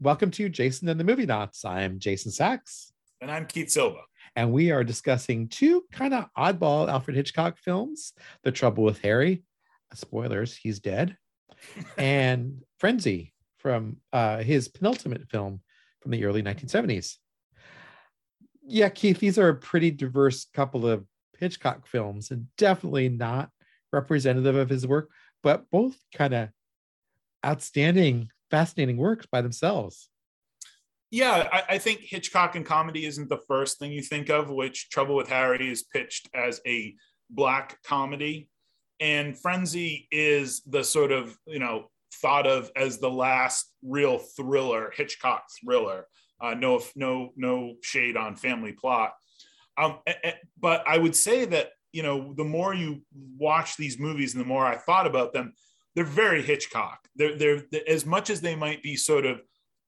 Welcome to Jason and the Movie Knots. I'm Jason Sachs. And I'm Keith Silva. And we are discussing two kind of oddball Alfred Hitchcock films The Trouble with Harry, spoilers, he's dead, and Frenzy from uh, his penultimate film from the early 1970s. Yeah, Keith, these are a pretty diverse couple of Hitchcock films and definitely not representative of his work, but both kind of outstanding, fascinating works by themselves. Yeah, I, I, think Hitchcock and comedy isn't the first thing you think of, which Trouble with Harry is pitched as a black comedy. And Frenzy is the sort of, you know, thought of as the last real thriller, Hitchcock thriller. Uh, no, no, no shade on family plot. Um, but I would say that you know, the more you watch these movies and the more I thought about them, they're very Hitchcock. They're, they're, as much as they might be sort of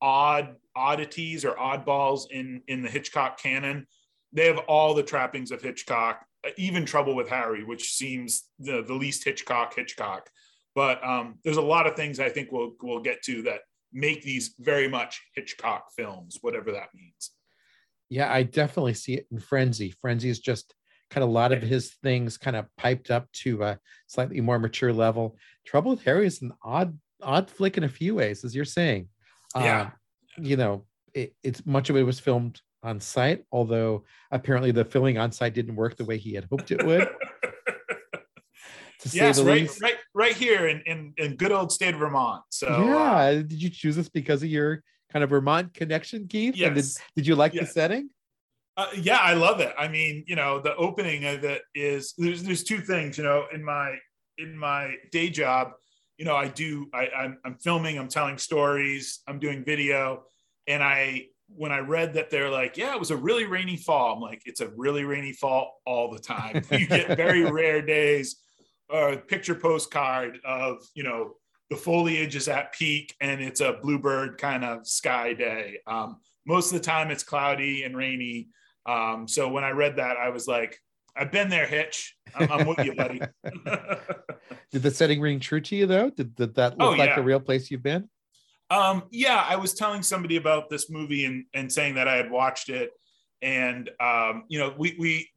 odd oddities or oddballs in in the Hitchcock canon. They have all the trappings of Hitchcock. Even Trouble with Harry, which seems the, the least Hitchcock Hitchcock, but um, there's a lot of things I think we'll we'll get to that make these very much Hitchcock films, whatever that means. Yeah, I definitely see it in Frenzy. Frenzy is just kind of a lot of his things kind of piped up to a slightly more mature level. Trouble with Harry is an odd, odd flick in a few ways, as you're saying. Yeah. Uh, you know, it, it's much of it was filmed on site, although apparently the filming on site didn't work the way he had hoped it would. yes, right, least. right, right here in, in, in good old state of Vermont. So yeah, uh, did you choose this because of your kind of Vermont connection, Keith? Yes. And did, did you like yes. the setting? Uh, yeah, I love it. I mean, you know, the opening of it is there's there's two things. You know, in my in my day job, you know, I do I I'm, I'm filming, I'm telling stories, I'm doing video, and I when I read that they're like, yeah, it was a really rainy fall. I'm like, it's a really rainy fall all the time. you get very rare days. A uh, picture postcard of you know the foliage is at peak and it's a bluebird kind of sky day. Um, most of the time it's cloudy and rainy um, so when I read that, I was like, I've been there, Hitch. I'm, I'm with you, buddy. did the setting ring true to you though? Did, did that look oh, like a real place you've been? Um, yeah, I was telling somebody about this movie and, and saying that I had watched it. And, um, you know, we, we,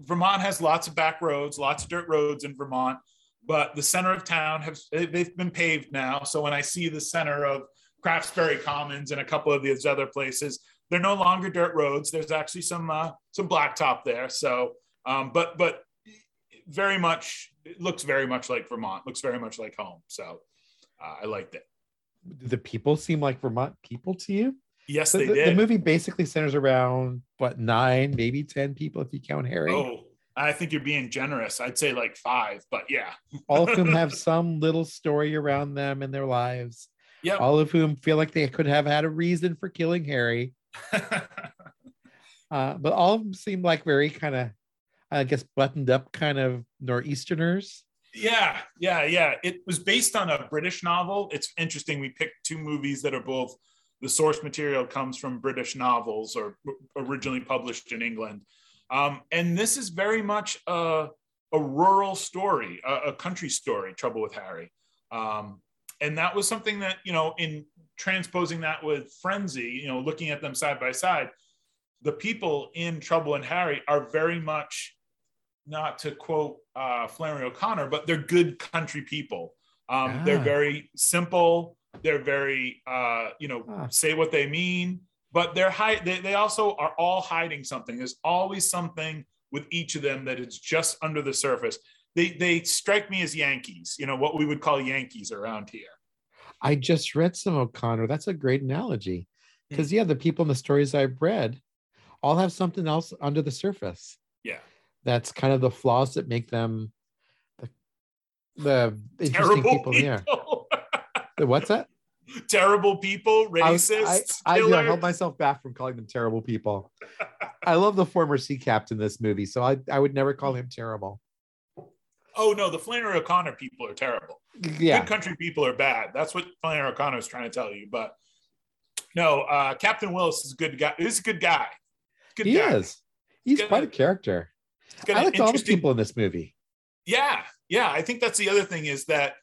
Vermont has lots of back roads, lots of dirt roads in Vermont, but the center of town have, they've been paved now. So when I see the center of Craftsbury Commons and a couple of these other places, they're no longer dirt roads. There's actually some uh, some blacktop there. So, um, but but very much it looks very much like Vermont. Looks very much like home. So, uh, I liked it. Do the people seem like Vermont people to you? Yes, the, they the, did. The movie basically centers around what nine, maybe ten people if you count Harry. Oh, I think you're being generous. I'd say like five, but yeah. All of whom have some little story around them in their lives. Yeah. All of whom feel like they could have had a reason for killing Harry. uh, but all of them seem like very kind of, I guess, buttoned up kind of northeasterners. Yeah, yeah, yeah. It was based on a British novel. It's interesting. We picked two movies that are both the source material comes from British novels or originally published in England. Um, and this is very much a, a rural story, a, a, country story, Trouble with Harry. Um, and that was something that, you know, in transposing that with frenzy, you know, looking at them side by side, the people in Trouble and Harry are very much, not to quote uh, Flannery O'Connor, but they're good country people. Um, They're very simple. They're very, uh, you know, ah. say what they mean, but they're high They, they also are all hiding something. There's always something with each of them that is just under the surface. They they strike me as Yankees. You know what we would call Yankees around here. I just read some O'Connor. That's a great analogy. Because, hmm. yeah, the people in the stories I've read all have something else under the surface. Yeah. That's kind of the flaws that make them the, the interesting people, people here. What's that? Terrible people, racist. I, I, I, I held myself back from calling them terrible people. I love the former sea captain in this movie, so I, I would never call him terrible. Oh no, the Flannery O'Connor people are terrible yeah. good country people are bad. That's what Flannery O'Connor is trying to tell you. But no, uh, Captain Willis is a good guy. He's a good guy. Good he guy. is. He's quite a, character. I like all the people in this movie. Yeah, yeah. I think that's the other thing is that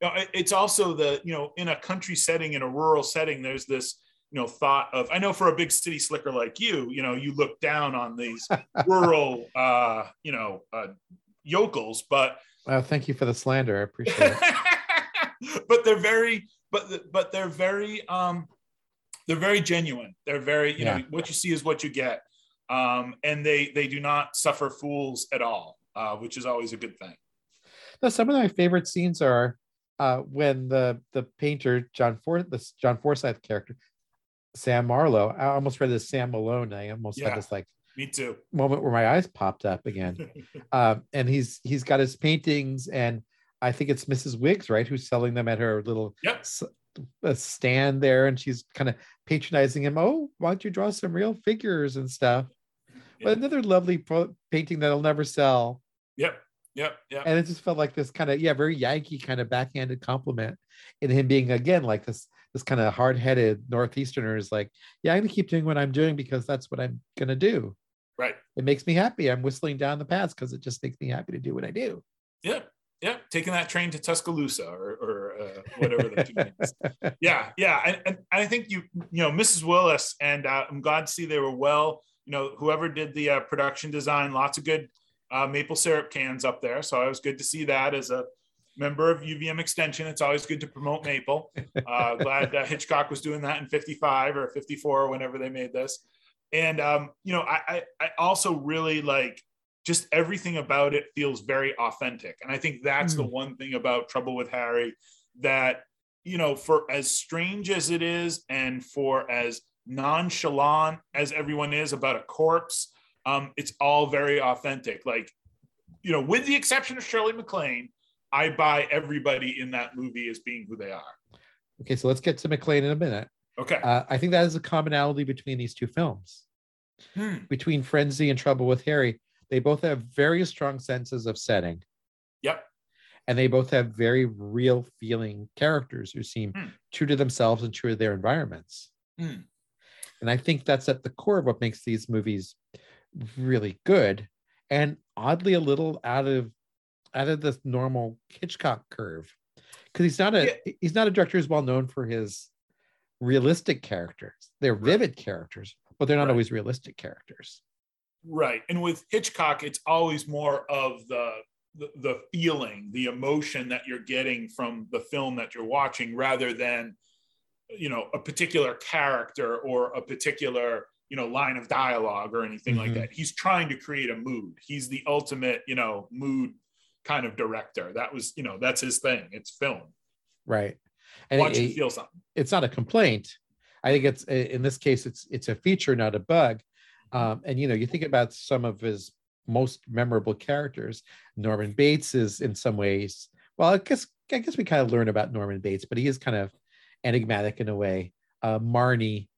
you know, it's also the you know in a country setting in a rural setting. There's this you know thought of i know for a big city slicker like you you know you look down on these rural uh you know uh yokels but well thank you for the slander i appreciate it but they're very but but they're very um they're very genuine they're very you yeah. know what you see is what you get um and they they do not suffer fools at all uh which is always a good thing now some of my favorite scenes are uh, when the the painter John For the John Forsythe character Sam Marlowe. I almost read this Sam Malone. I almost yeah, had this like me too moment where my eyes popped up again. um, and he's he's got his paintings, and I think it's Mrs. Wiggs, right, who's selling them at her little yep. stand there, and she's kind of patronizing him. Oh, why don't you draw some real figures and stuff? Yeah. But another lovely pro- painting that'll never sell. Yep. Yep. Yep. And it just felt like this kind of yeah, very Yankee kind of backhanded compliment in him being again like this this kind of hard-headed northeasterner is like yeah i'm gonna keep doing what i'm doing because that's what i'm gonna do right. It makes me happy. I'm whistling down the paths because it just makes me happy to do what i do. Yeah. Yeah. Taking that train to tuscaloosa or, or uh, whatever the means yeah. Yeah. And, and i think you you know mrs willis and uh, i'm glad to see they were well. You know whoever did the uh, production design lots of good uh, maple syrup cans up there. So it was good to see that as a member of UVM Extension. It's always good to promote Maple. Uh, glad uh, Hitchcock was doing that in 55 or 54 whenever they made this. And, um, you know, I, I, I, also really like just everything about it feels very authentic. And I think that's mm. the one thing about Trouble with Harry that, you know, for as strange as it is and for as nonchalant as everyone is about a corpse, um, it's all very authentic. Like, you know, with the exception of Shirley MacLaine, I buy everybody in that movie as being who they are. Okay, so let's get to MacLaine in a minute. Okay. Uh, I think that is a commonality between these two films. Hmm. Between Frenzy and Trouble with Harry, they both have very strong senses of setting. Yep. And they both have very real feeling characters who seem hmm. true to themselves and true to their environments. Hmm. And I think that's at the core of what makes these movies really good and oddly a little out of out of the normal Hitchcock curve because he's not a yeah. he's not a director who's well known for his realistic characters. They're vivid characters, but they're not right. always realistic characters. Right, and with Hitchcock, it's always more of the, the the feeling, the emotion that you're getting from the film that you're watching, rather than you know a particular character or a particular you know line of dialogue or anything mm-hmm. like that he's trying to create a mood he's the ultimate you know mood kind of director. That was, you know, that's his thing. It's film. Right. And Watch it, you feel something. It's not a complaint. I think it's in this case, it's it's a feature, not a bug. Um, and you know, you think about some of his most memorable characters. Norman Bates is in some ways, well, I guess I guess we kind of learn about Norman Bates, but he is kind of enigmatic in a way. Uh, Marnie,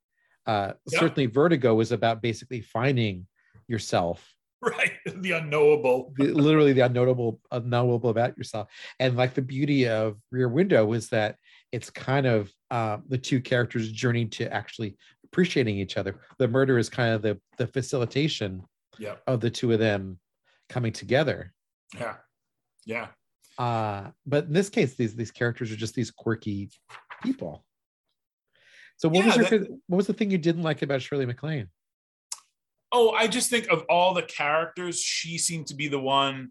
uh, yeah. certainly Vertigo was about basically finding yourself right. The unknowable. The, literally the unknowable unknowable about yourself. And like the beauty of rear window was that it's kind of uh, the two characters journey to actually appreciating each other. The murder is kind of the the facilitation yeah. of the two of them coming together. Yeah. Yeah. Uh but in this case these these characters are just these quirky people. So what yeah, was your, that, what was the thing you didn't like about shirley maclaine oh, I just think of all the characters, she seemed to be the one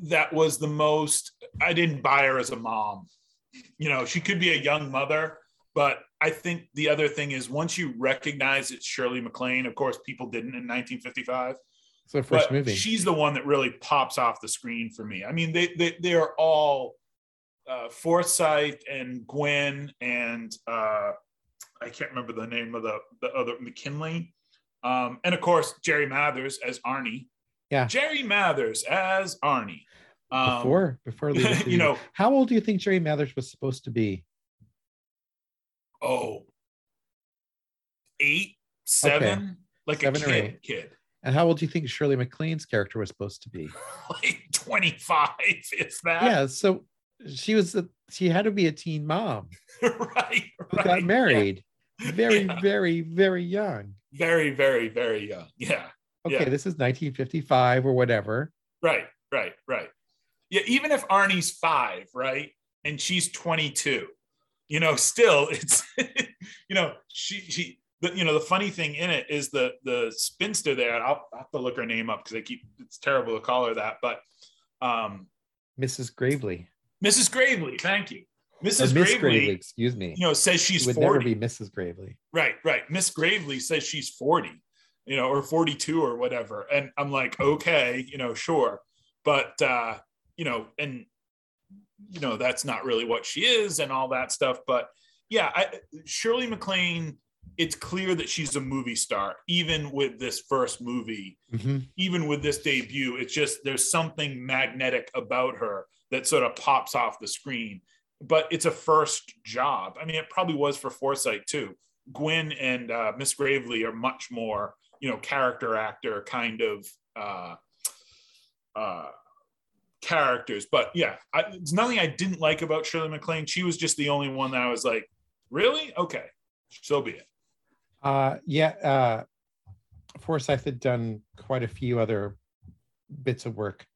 that was the most. I didn't buy her as a mom. You know, she could be a young mother, but I think the other thing is once you recognize it's Shirley MacLaine, of course, people didn't in 1955. It's the first movie. She's the one that really pops off the screen for me. I mean, they they they are all uh, Forsythe and Gwenn and uh, I can't remember the name of the the other McKinley. Um, and of course, Jerry Mathers as Arnie. Yeah. Jerry Mathers as Arnie. Um, before, before you know, how old do you think Jerry Mathers was supposed to be? Oh, eight, seven, okay. like seven a kid, kid. And how old do you think Shirley MacLaine's character was supposed to be? like 25, if that. Yeah. So she was, a, she had to be a teen mom. right. Right. got married yeah. very, yeah. very, very young very, very, very young. Yeah. Okay, yeah. this is 1955 or whatever. Right, right, right. Yeah, even if Arnie's five, right, and she's 22, you know, still it's, you know, she she the, you know the funny thing in it is the the spinster there. I'll, I'll have to look her name up because I keep it's terrible to call her that, but um, Mrs. Gravely. Mrs. Gravely, thank you. Mrs. Miss Gravely, Gravely, excuse me. you know, says she's She would 40. never be Mrs. Gravely. Right, right. Miss Gravely says she's 40, you know, or 42 or whatever. And I'm like, okay, you know, sure. But uh, you know, and you know, that's not really what she is and all that stuff. But yeah, I, Shirley MacLaine, it's clear that she's a movie star, even with this first movie, Mhm. even with this debut. It's just there's something magnetic about her that sort of pops off the screen. But it's a first job. I mean, it probably was for Forsythe too. Gwenn and uh, Miss Gravely are much more, you know, character actor kind of uh, uh, characters. But yeah, I, there's nothing I didn't like about Shirley MacLaine. She was just the only one that I was like, really? Okay, so be it. Uh, yeah, uh, Forsythe had done quite a few other bits of work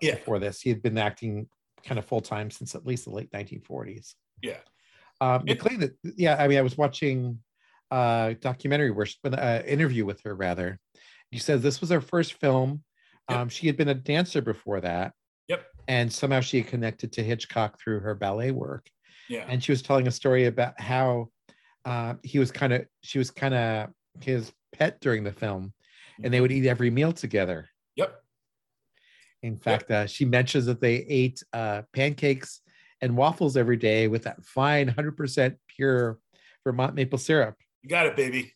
Yeah. before this. He had been acting kind of full time since at least the late 1940s. Yeah. Um, It- MacLaine, yeah, I mean, I was watching a documentary where she, uh, interview with her rather. She says this was her first film. Yep. Um, she had been a dancer before that. Yep. And somehow she connected to Hitchcock through her ballet work Yeah. and she was telling a story about how uh, he was kind of she was kind of his pet during the film and they would eat every meal together. In fact uh, she mentions that they ate uh, pancakes and waffles every day with that fine 100% pure vermont maple syrup You got it, baby.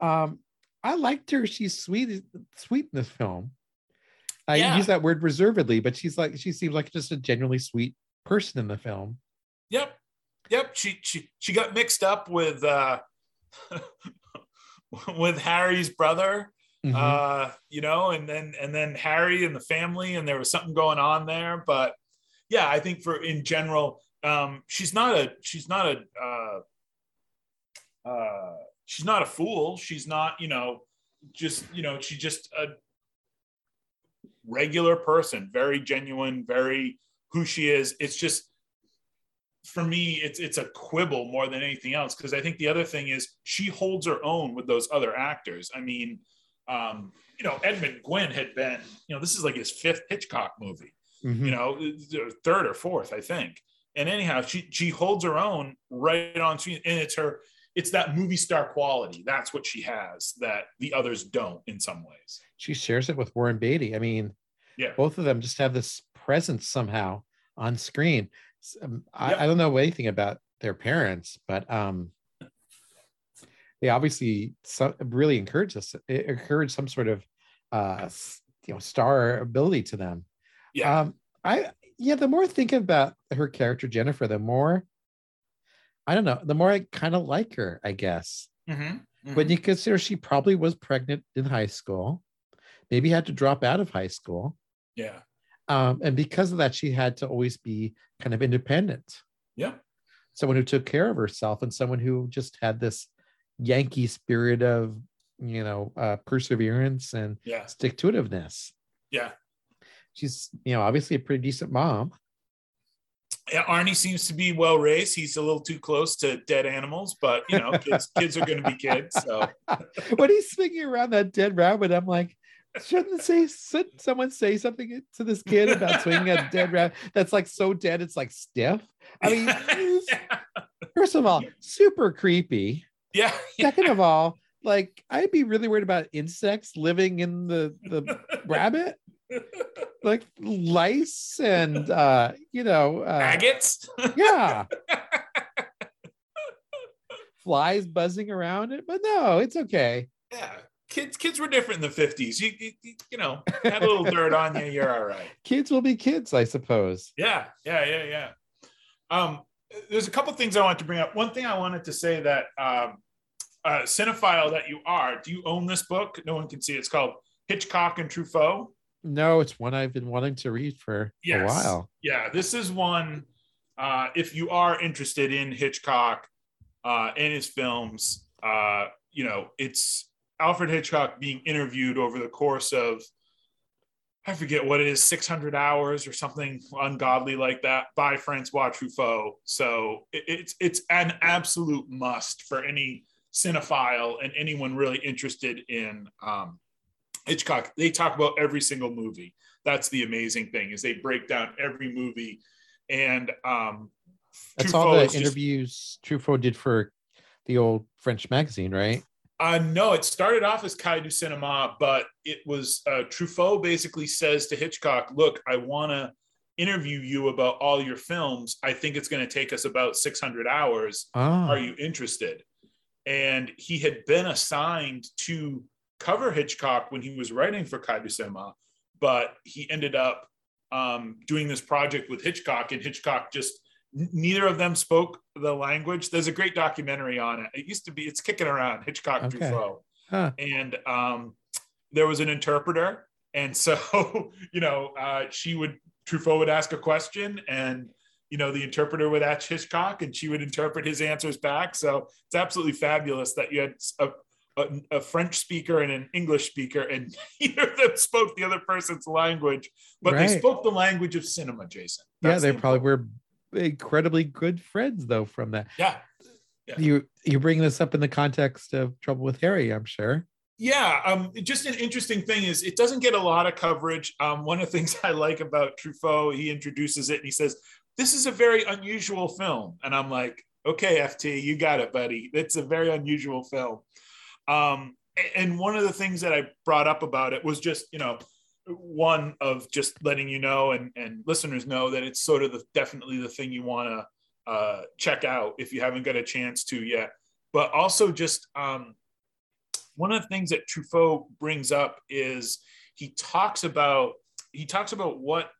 um, i liked her she's sweet sweet in this film i Yeah. use that word reservedly but she's like she seems like just a genuinely sweet person in the film Yep. Yep. She she she got mixed up with uh with Harry's brother. Mhm. Uh, you know, and then and then Harry and the family, and there was something going on there. But yeah, I think for in general, um, she's not a she's not a uh uh she's not a fool. She's not, you know, just you know, she's just a regular person, very genuine, very who she is. It's just for me, it's it's a quibble more than anything else because I think the other thing is she holds her own with those other actors. I mean, um, you know, Edmund Gwenn had been, you know, this is like his fifth Hitchcock movie, Mhm. you know, third or fourth, I think. And anyhow, she she holds her own right on screen, and it's her, it's that movie star quality. That's what she has that the others don't in some ways. she shares it with Warren Beatty. I mean, Yeah. both of them just have this presence somehow on screen. Um, I, Yep. I don't know anything about their parents, but um, they obviously so, really encourage us, e- encourage some sort of uh, you know star ability to them. Yeah. Um, I yeah, the more I think about her character Jennifer, the more I don't know, the more I kind of like her, I guess. Mm-hmm. When you consider she probably was pregnant in high school, maybe had to drop out of high school. yeah. Um, and because of that, she had to always be kind of independent, Yeah. someone who took care of herself, and someone who just had this Yankee spirit of, you know, uh, perseverance and Yeah. stick to itiveness. Yeah. She's, you know, obviously a pretty decent mom. Yeah, Arnie seems to be well raised. He's a little too close to dead animals, but you know, kids kids are going to be kids. So when he's swinging around that dead rabbit, I'm like, shouldn't say should someone say something to this kid about swinging a dead rabbit that's like so dead it's like stiff? I mean, first of all, super creepy. Yeah, Second of all, like I'd be really worried about insects living in the the rabbit, like lice and uh, you know, uh, maggots. yeah, flies buzzing around it. But no, it's okay. yeah, kids kids were different in the fifties. You, you you know had a little dirt on you, you're all right. Kids will be kids, I suppose. Yeah, yeah, yeah, yeah. Um, there's a couple things I want to bring up. One thing I wanted to say that um, uh, cinephile that you are, do you own this book? No one can see. it. It's called Hitchcock and Truffaut. No, it's one I've been wanting to read for Yes. a while. Yeah, this is one. Uh, if you are interested in Hitchcock uh, and his films, uh, you know, it's Alfred Hitchcock being interviewed over the course of I forget what it is, 600 hours or something ungodly like that by Francois Truffaut. So it, it's it's an absolute must for any cinephile and anyone really interested in um, Hitchcock. They talk about every single movie. That's the amazing thing is they break down every movie, and um, That's Truffaut all the is just- interviews Truffaut did for the old French magazine, right? Uh, no, it started off as Cahiers du Cinema, but it was uh, Truffaut basically says to Hitchcock, "Look, I want to interview you about all your films. I think it's going to take us about 600 hours. Ah, Are you interested?" And he had been assigned to cover Hitchcock when he was writing for Cahiers du Cinema, but he ended up um, doing this project with Hitchcock, and Hitchcock just neither of them spoke the language. There's a great documentary on it. It used to be, it's kicking around Hitchcock Okay. Truffaut huh. and um, there was an interpreter, and so you know uh, she would Truffaut would ask a question, and you know the interpreter would ask Hitchcock, and she would interpret his answers back. So it's absolutely fabulous that you had a, a, a French speaker and an English speaker, and neither of them spoke the other person's language, but Right. they spoke the language of cinema. Jason, yeah, they the probably were incredibly good friends though from that. yeah. Yeah. You you bring this up in the context of Trouble with Harry, I'm sure. Yeah, um, just an interesting thing is it doesn't get a lot of coverage. Um, one of the things I like about Truffaut, he introduces it and he says, "This is a very unusual film," and I'm like, "Okay, FT, you got it, buddy. It's a very unusual film." Um, and one of the things that I brought up about it was just, you know, one of just letting you know and and listeners know that it's sort of the definitely the thing you want to uh, check out if you haven't got a chance to yet. But also just um, one of the things that Truffaut brings up is he talks about he talks about what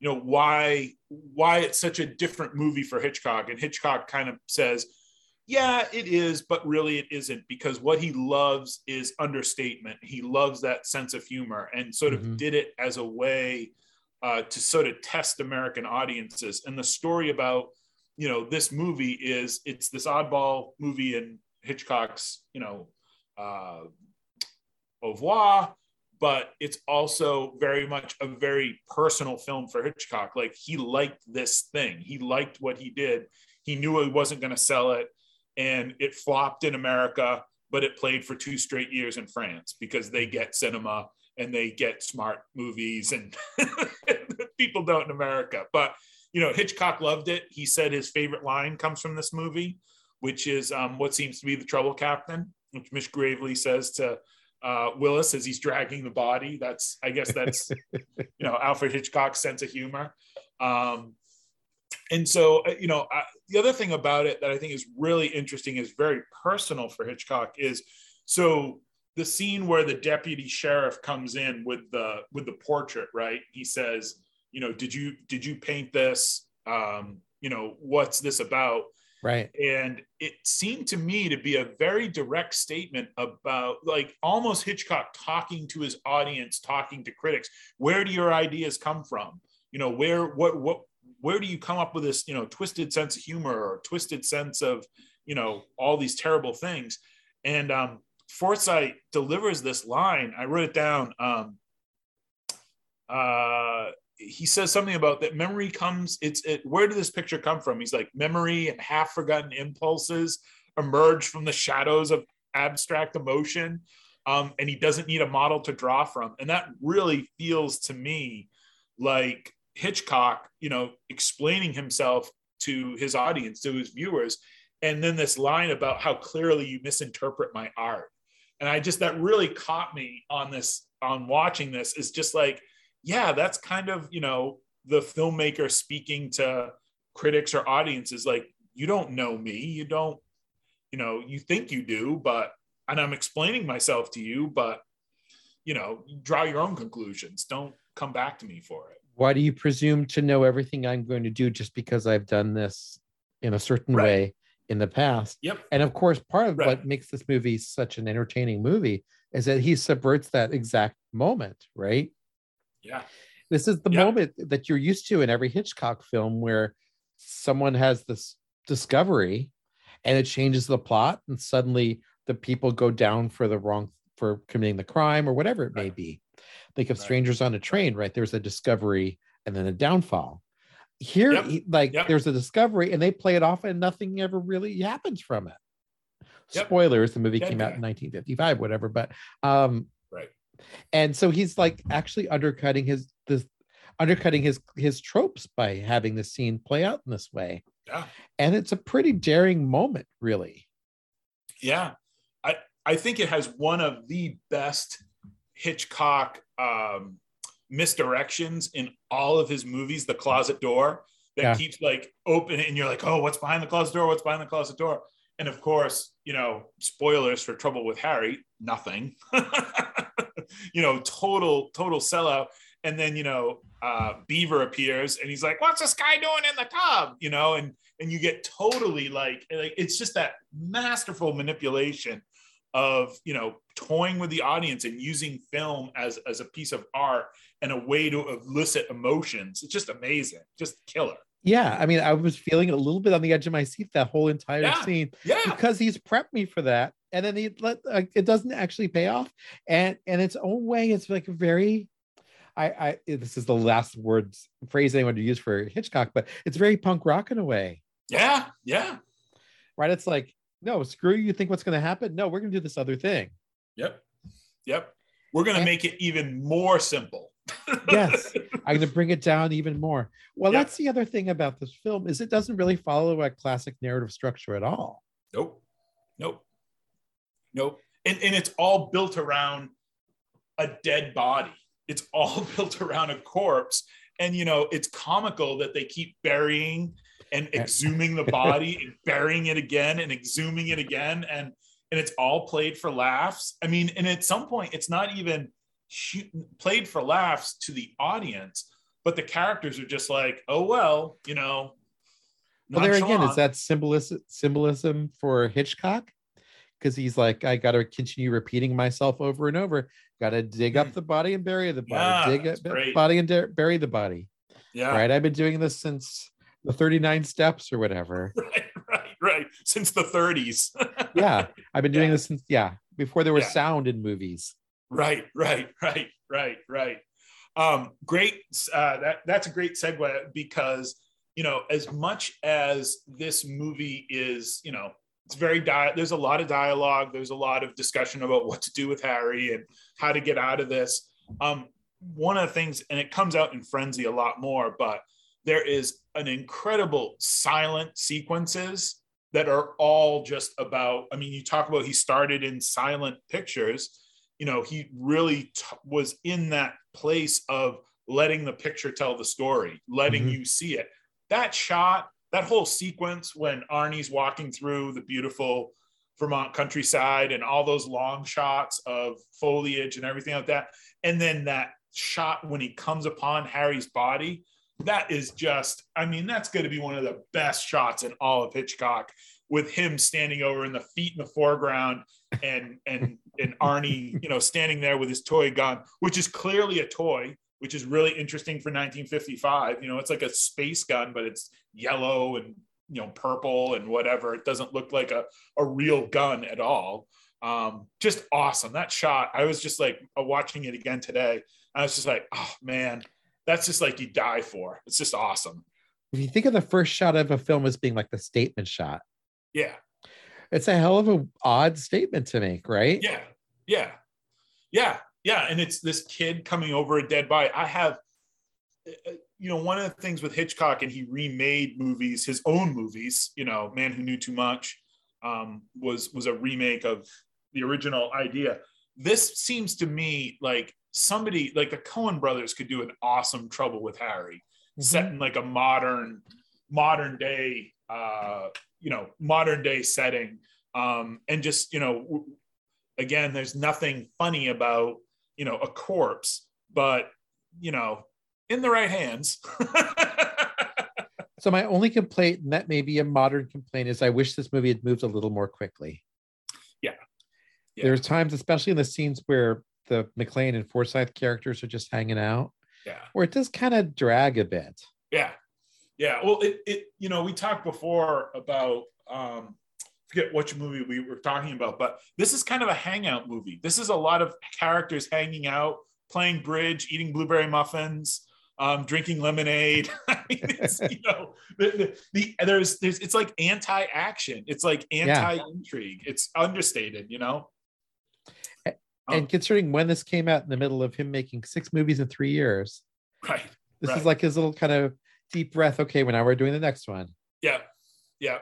you know why why it's such a different movie for Hitchcock and Hitchcock kind of says yeah it is but really it isn't because what he loves is understatement he loves that sense of humor and sort of Mhm. did it as a way uh, to sort of test American audiences and the story about you know this movie is it's this oddball movie in Hitchcock's you know uh, au revoir, but it's also very much a very personal film for Hitchcock. Like he liked this thing, he liked what he did. He knew he wasn't going to sell it, and it flopped in America, but it played for two straight years in France because they get cinema and they get smart movies, and people don't in America. But you know, Hitchcock loved it. He said his favorite line comes from this movie, which is um, what seems to be the trouble captain, which Mish Gravely says to uh, Willis as he's dragging the body. That's, I guess, that's you know Alfred Hitchcock's sense of humor. Um, and so, uh, you know, I, the other thing about it that I think is really interesting is very personal for Hitchcock is so the scene where the deputy sheriff comes in with the with the portrait, right? He says, you know, did you did you paint this? Um, you know, what's this about? Right. and it seemed to me to be a very direct statement about like almost hitchcock talking to his audience talking to critics where do your ideas come from you know where what what where do you come up with this you know twisted sense of humor or twisted sense of you know all these terrible things? And um Forsythe delivers this line. I wrote it down um uh he says something about that memory comes it's it where did this picture come from? He's like memory and half forgotten impulses emerge from the shadows of abstract emotion um, and he doesn't need a model to draw from. And that really feels to me like hitchcock you know explaining himself to his audience to his viewers and then this line about how clearly you misinterpret my art and i just that really caught me on this on watching this is just like yeah, that's kind of, you know, the filmmaker speaking to critics or audiences like, you don't know me. You don't, you know, you think you do, but, and I'm explaining myself to you, but, you know, draw your own conclusions. Don't come back to me for it. Why do you presume to know everything I'm going to do just because I've done this in a certain Right. way in the past? Yep. And of course, part of Right. what makes this movie such an entertaining movie is that he subverts that exact moment, right? Yeah. This is the Yeah. moment that you're used to in every Hitchcock film where someone has this discovery and it changes the plot and suddenly the people go down for the wrong for committing the crime or whatever it may be. Think of Right. strangers on a train, right? There's a discovery and then a downfall. Here, Yep. like Yep. there's a discovery and they play it off and nothing ever really happens from it. Yep. Spoilers, the movie came out in 1955, whatever. But um Right. and so he's like actually undercutting his this undercutting his his tropes by having the scene play out in this way. Yeah. And it's a pretty daring moment, really. Yeah. I, think it has one of the best Hitchcock um, misdirections in all of his movies, The Closet Door, that Yeah. keeps like open and you're like, oh, what's behind the closet door? What's behind the closet door? And of course, you know, spoilers for Trouble with Harry, nothing. you know, total, total sellout. And then, you know, uh, Beaver appears and he's like, what's this guy doing in the tub? You know, and and you get totally like, like it's just that masterful manipulation of you know toying with the audience and using film as as a piece of art and a way to elicit emotions it's just amazing just killer Yeah, I mean, I was feeling a little bit on the edge of my seat that whole entire Yeah. scene yeah because he's prepped me for that, and then he let uh, it doesn't actually pay off, and in its own way, it's like very, I, I this is the last words phrase anyone to use for Hitchcock, but it's very punk rock in a way, yeah yeah right? It's like, no, screw you. You Think what's going to happen? No, we're going to do this other thing. yep yep we're gonna make it even more simple Yes, I'm going to bring it down even more. Well, Yeah. that's the other thing about this film is it doesn't really follow a classic narrative structure at all. nope nope nope and, and it's all built around a dead body it's all built around a corpse and you know it's comical that they keep burying and exhuming the body and burying it again and exhuming it again and and it's all played for laughs i mean and at some point it's not even played for laughs to the audience but the characters are just like oh well you know Well, there again, is that symbolism symbolism for Hitchcock? Because he's like, I got to continue repeating myself over and over. Got to dig up Hmm. the body and bury the body. Yeah, dig up the great. body and da- bury the body. yeah Right. I've been doing this since the 39 steps or whatever. right right right since the 30s yeah. I've been doing Yeah. this since, yeah, before there was Yeah. sound in movies. Right, right, right, right, right. Um, great. Uh, that that's a great segue because you know, as much as this movie is, you know, it's very di- there's a lot of dialogue, there's a lot of discussion about what to do with Harry and how to get out of this. Um, one of the things, and it comes out in Frenzy a lot more, but there is an incredible silent sequences that are all just about. I mean, you talk about he started in silent pictures you know he really t- was in that place of letting the picture tell the story letting Mhm. you see it that shot that whole sequence when arnie's walking through the beautiful vermont countryside and all those long shots of foliage and everything like that and then that shot when he comes upon harry's body that is just i mean that's going to be one of the best shots in all of hitchcock with him standing over in the feet in the foreground and and and Arnie, you know, standing there with his toy gun, which is clearly a toy, which is really interesting for 1955. You know, it's like a space gun, but it's yellow and you know purple and whatever. It doesn't look like a a real gun at all. Um, just awesome that shot. I was just like uh, watching it again today. and I was just like, oh man, that's just like you die for. It's just awesome. If you think of the first shot of a film as being like the statement shot, Yeah. it's a hell of a odd statement to make, right? Yeah, yeah, yeah, yeah. And it's this kid coming over a dead body. I have, uh, you know, one of the things with Hitchcock, and he remade movies, his own movies. You know, Man Who Knew Too Much um, was was a remake of the original idea. This seems to me like somebody like the Coen brothers could do an awesome Trouble with Harry, Mhm. set in like a modern, modern day, uh, you know, modern day setting, um, and just you know, again, there's nothing funny about you know a corpse, but you know, in the right hands. So my only complaint, and that may be a modern complaint, is I wish this movie had moved a little more quickly. Yeah. Yeah. There's times, especially in the scenes where the MacLaine and Forsythe characters are just hanging out, yeah. where it does kind of drag a bit. Yeah. Yeah. Well, it, it, you know, we talked before about um, forget which movie we were talking about, but this is kind of a hangout movie. This is a lot of characters hanging out, playing bridge, eating blueberry muffins, um, drinking lemonade. I mean, it's, you know, the, the, the, there's there's it's like anti-action. It's like anti-intrigue. It's understated, you know. And um, considering when this came out in the middle of him making six movies in three years, right? This right. is like his little kind of deep breath. Okay, well now we're doing the next one. Yeah, yeah.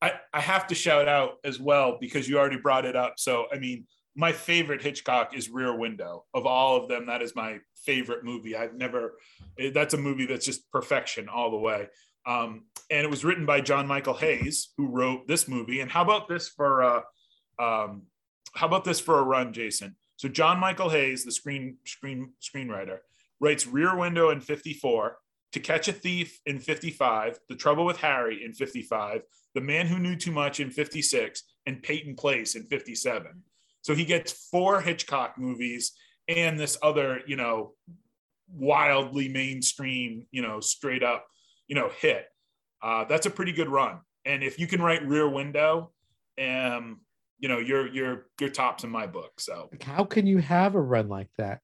I I have to shout out as well because you already brought it up. So I mean, my favorite Hitchcock is Rear Window. Of all of them, that is my favorite movie. I've never. That's a movie that's just perfection all the way. Um, and it was written by John Michael Hayes, who wrote this movie. And how about this for uh, um, how about this for a run, Jason? So John Michael Hayes, the screen screen screenwriter, writes Rear Window in 54, To Catch a Thief in 55, The Trouble with Harry in 55, The Man Who Knew Too Much in 56, and Peyton Place in 57. So he gets four Hitchcock movies and this other, you know, wildly mainstream, you know, straight up, you know, hit. Uh, that's a pretty good run. And if you can write Rear Window, um, you know, you're you're you're tops in my book. So how can you have a run like that?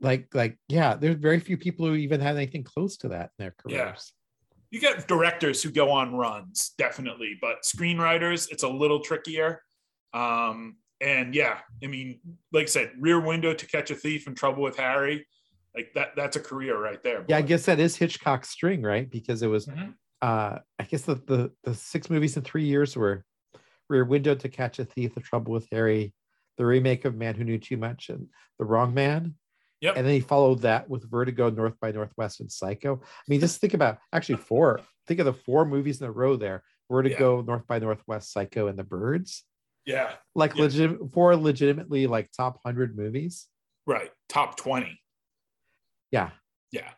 Like like yeah, there's very few people who even have anything close to that in their careers. Yeah. You get directors who go on runs, definitely, but screenwriters, it's a little trickier. Um, and yeah, I mean, like I said, Rear Window to Catch a Thief and Trouble with Harry, like that that's a career right there. Yeah, I guess that is Hitchcock's string, right? Because it was mm-hmm. uh I guess the, the the six movies in three years were Rear Window to Catch a Thief, The Trouble with Harry, the remake of Man Who Knew Too Much, and The Wrong Man. Yep. And then he followed that with Vertigo, North by Northwest, and Psycho. I mean, just think about actually four. Think of the four movies in a row there: Vertigo, yeah. North by Northwest, Psycho, and The Birds. Yeah. Like yeah. legit four legitimately like top hundred movies. Right. Top twenty. Yeah. Yeah.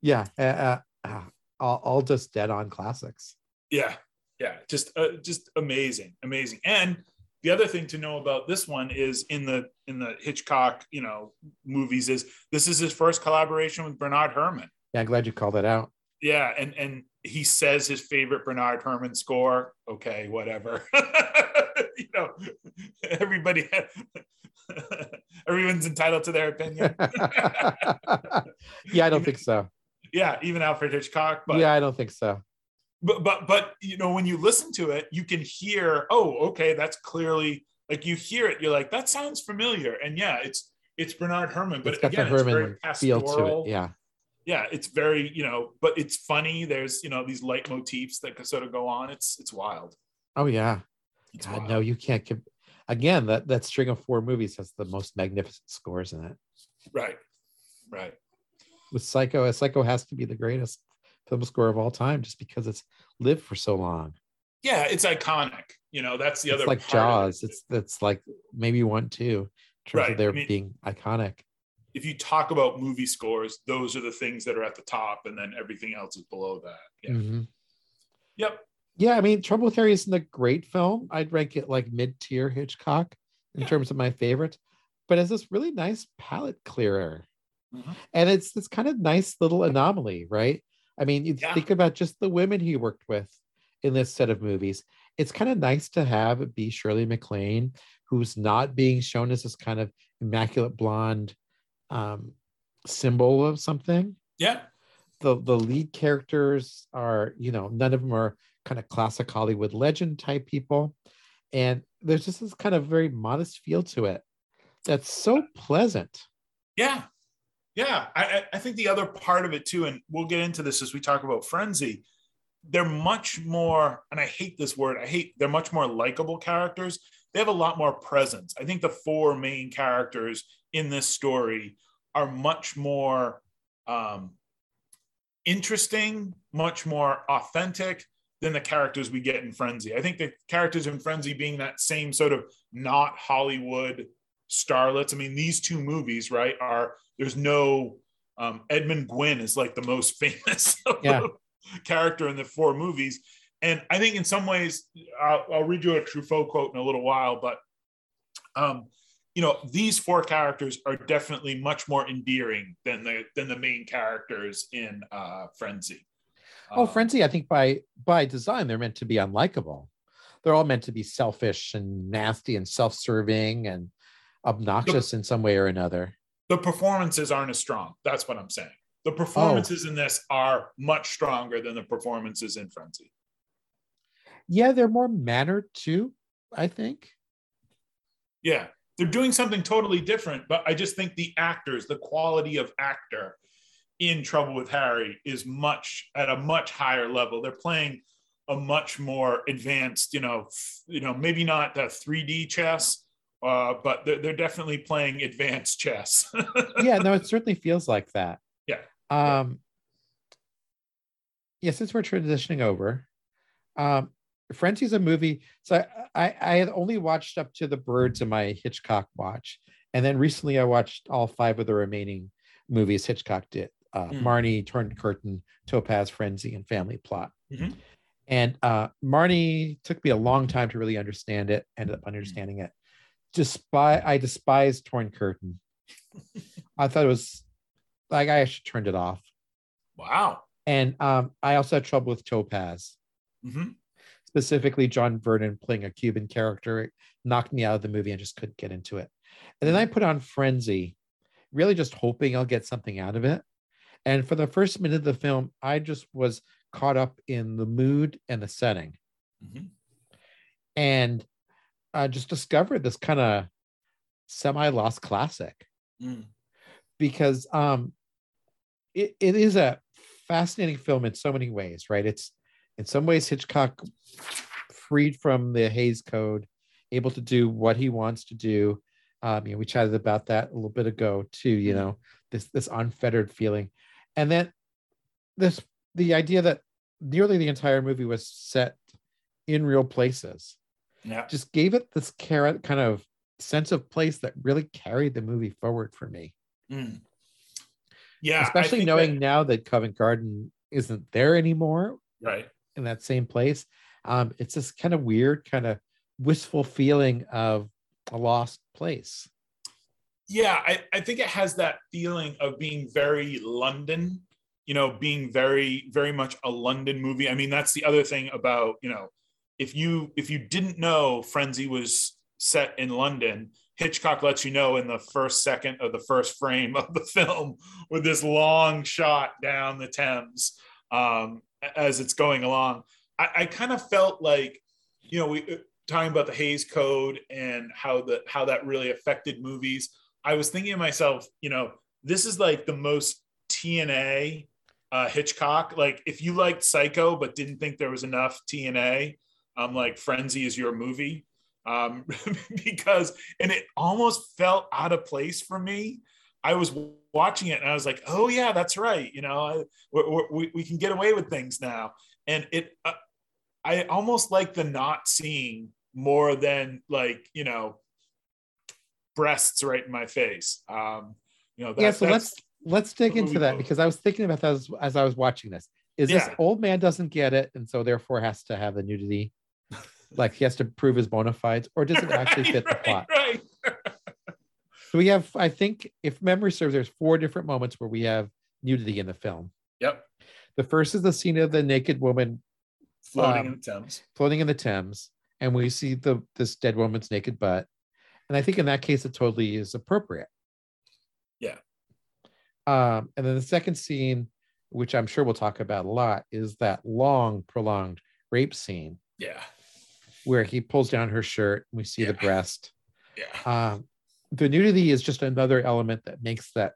Yeah. Uh, uh, uh all, all just dead on classics. Yeah yeah just uh, just amazing amazing. And the other thing to know about this one is in the in the hitchcock you know movies is this is his first collaboration with bernard herrmann. Yeah i'm glad you called that out. Yeah and and he says his favorite bernard herrmann score. Okay whatever. You know everybody everyone's entitled to their opinion. Yeah i don't think so. Yeah even alfred hitchcock but yeah i don't think so but but but you know when you listen to it you can hear oh okay that's clearly like you hear it you're like that sounds familiar. And yeah it's it's bernard herrmann but it's got again, the herrmann feel to it yeah. Yeah it's very you know but it's funny there's you know these leitmotifs that sort of go on. It's it's wild. Oh yeah. It's God, wild. no you can't give again that that string of four movies has the most magnificent scores in it. Right right. With psycho psycho has to be the greatest film score of all time just because it's lived for so long. Yeah, it's iconic. You know, that's the it's other like Jaws. It. It's that's like maybe one too, in terms right. of their I mean, being iconic. If you talk about movie scores, those are the things that are at the top, and then everything else is below that. Yeah. Mm-hmm. Yep. Yeah, I mean, Trouble with Harry isn't a great film. I'd rank it like mid-tier Hitchcock in yeah. terms of my favorite, but it's this really nice palate clearer. Mm-hmm. And it's this kind of nice little anomaly, right? I mean, you yeah. think about just the women he worked with in this set of movies. It's kind of nice to have it be Shirley MacLaine, who's not being shown as this kind of immaculate blonde um, symbol of something. Yeah. The the lead characters are, you know, none of them are kind of classic Hollywood legend type people. And there's just this kind of very modest feel to it that's so pleasant. Yeah. Yeah, I, I think the other part of it too, and we'll get into this as we talk about Frenzy. They're much more, and I hate this word. I hate. They're much more likable characters. They have a lot more presence. I think the four main characters in this story are much more um, interesting, much more authentic than the characters we get in Frenzy. I think the characters in Frenzy being that same sort of not Hollywood starlets. I mean, these two movies, right, are there's no um, Edmund Gwenn is like the most famous yeah. character in the four movies. And I think in some ways, I'll, I'll, read you a Truffaut quote in a little while, but um, you know, these four characters are definitely much more endearing than the than the main characters in uh, Frenzy. Oh, um, Frenzy! I think by by design they're meant to be unlikable. they're all meant to be selfish and nasty and self-serving and obnoxious in some way or another. The performances aren't as strong. That's what I'm saying. The oh. performances oh. in this are much stronger than the performances in Frenzy. Yeah, they're more mannered too, I think. Yeah, they're doing something totally different, but I just think the actors, the quality of actor in Trouble with Harry is much at a much higher level. They're playing a much more advanced, you know, you know, maybe not the 3D chess, uh, but they're, they're definitely playing advanced chess. yeah, no, it certainly feels like that. Yeah. Um, yeah, since we're transitioning over, um, Frenzy's a movie. So I, I had only watched up to the birds in my Hitchcock watch. And then recently I watched all five of the remaining movies Hitchcock did. Uh, mm. Marnie, Torn Curtain, Topaz, Frenzy, and Family Plot. Mm-hmm. And uh, Marnie took me a long time to really understand it, ended up understanding it. Despite I despise Torn Curtain. I thought it was like I actually turned it off. Wow. And um, I also had trouble with Topaz. Mm-hmm specifically John Vernon playing a Cuban character. It knocked me out of the movie and just couldn't get into it. And then I put on Frenzy, really just hoping I'll get something out of it. And for the first minute of the film, I just was caught up in the mood and the setting. Mm-hmm. And I just discovered this kind of semi lost classic mm. because um, it, it is a fascinating film in so many ways, right? It's in some ways Hitchcock freed from the Hays Code, able to do what he wants to do. Um, you know, we chatted about that a little bit ago too. You mm-hmm. know, this this unfettered feeling, and then this the idea that nearly the entire movie was set in real places. Yeah, just gave it this carrot kind of sense of place that really carried the movie forward for me. Mm. Yeah, especially knowing that... now that Covent Garden isn't there anymore. Right in that same place. Um, it's this kind of weird, kind of wistful feeling of a lost place. Yeah, I, I think it has that feeling of being very London, you know, being very, very much a London movie. I mean, that's the other thing about, you know, if you if you didn't know Frenzy was set in London, Hitchcock lets you know in the first second of the first frame of the film with this long shot down the Thames. Um, as it's going along. I, I kind of felt like, you know, we uh, talking about the Hays Code and how the how that really affected movies. I was thinking to myself, you know, this is like the most TNA uh, Hitchcock. Like, if you liked Psycho but didn't think there was enough TNA, um, like Frenzy is your movie. Um, because and it almost felt out of place for me I was watching it and I was like, oh yeah, that's right. You know, we, we can get away with things now. And it, uh, I almost like the not seeing more than like, you know, breasts right in my face. Um, you know, that, yeah. So let's, let's dig into that because I was thinking about that as, as I was watching this. Is yeah. this old man doesn't get it and so therefore has to have the nudity? Like he has to prove his bona fides, or does it actually fit the plot? Right. So we have, I think, if memory serves, there's four different moments where we have nudity in the film. Yep. The first is the scene of the naked woman floating um, in the Thames. Floating in the Thames, and we see the this dead woman's naked butt. And I think in that case, it totally is appropriate. Yeah. Um, and then the second scene, which I'm sure we'll talk about a lot, is that long, prolonged rape scene. Yeah. Where he pulls down her shirt, and we see yeah. the breast. Yeah. Um, the nudity is just another element that makes that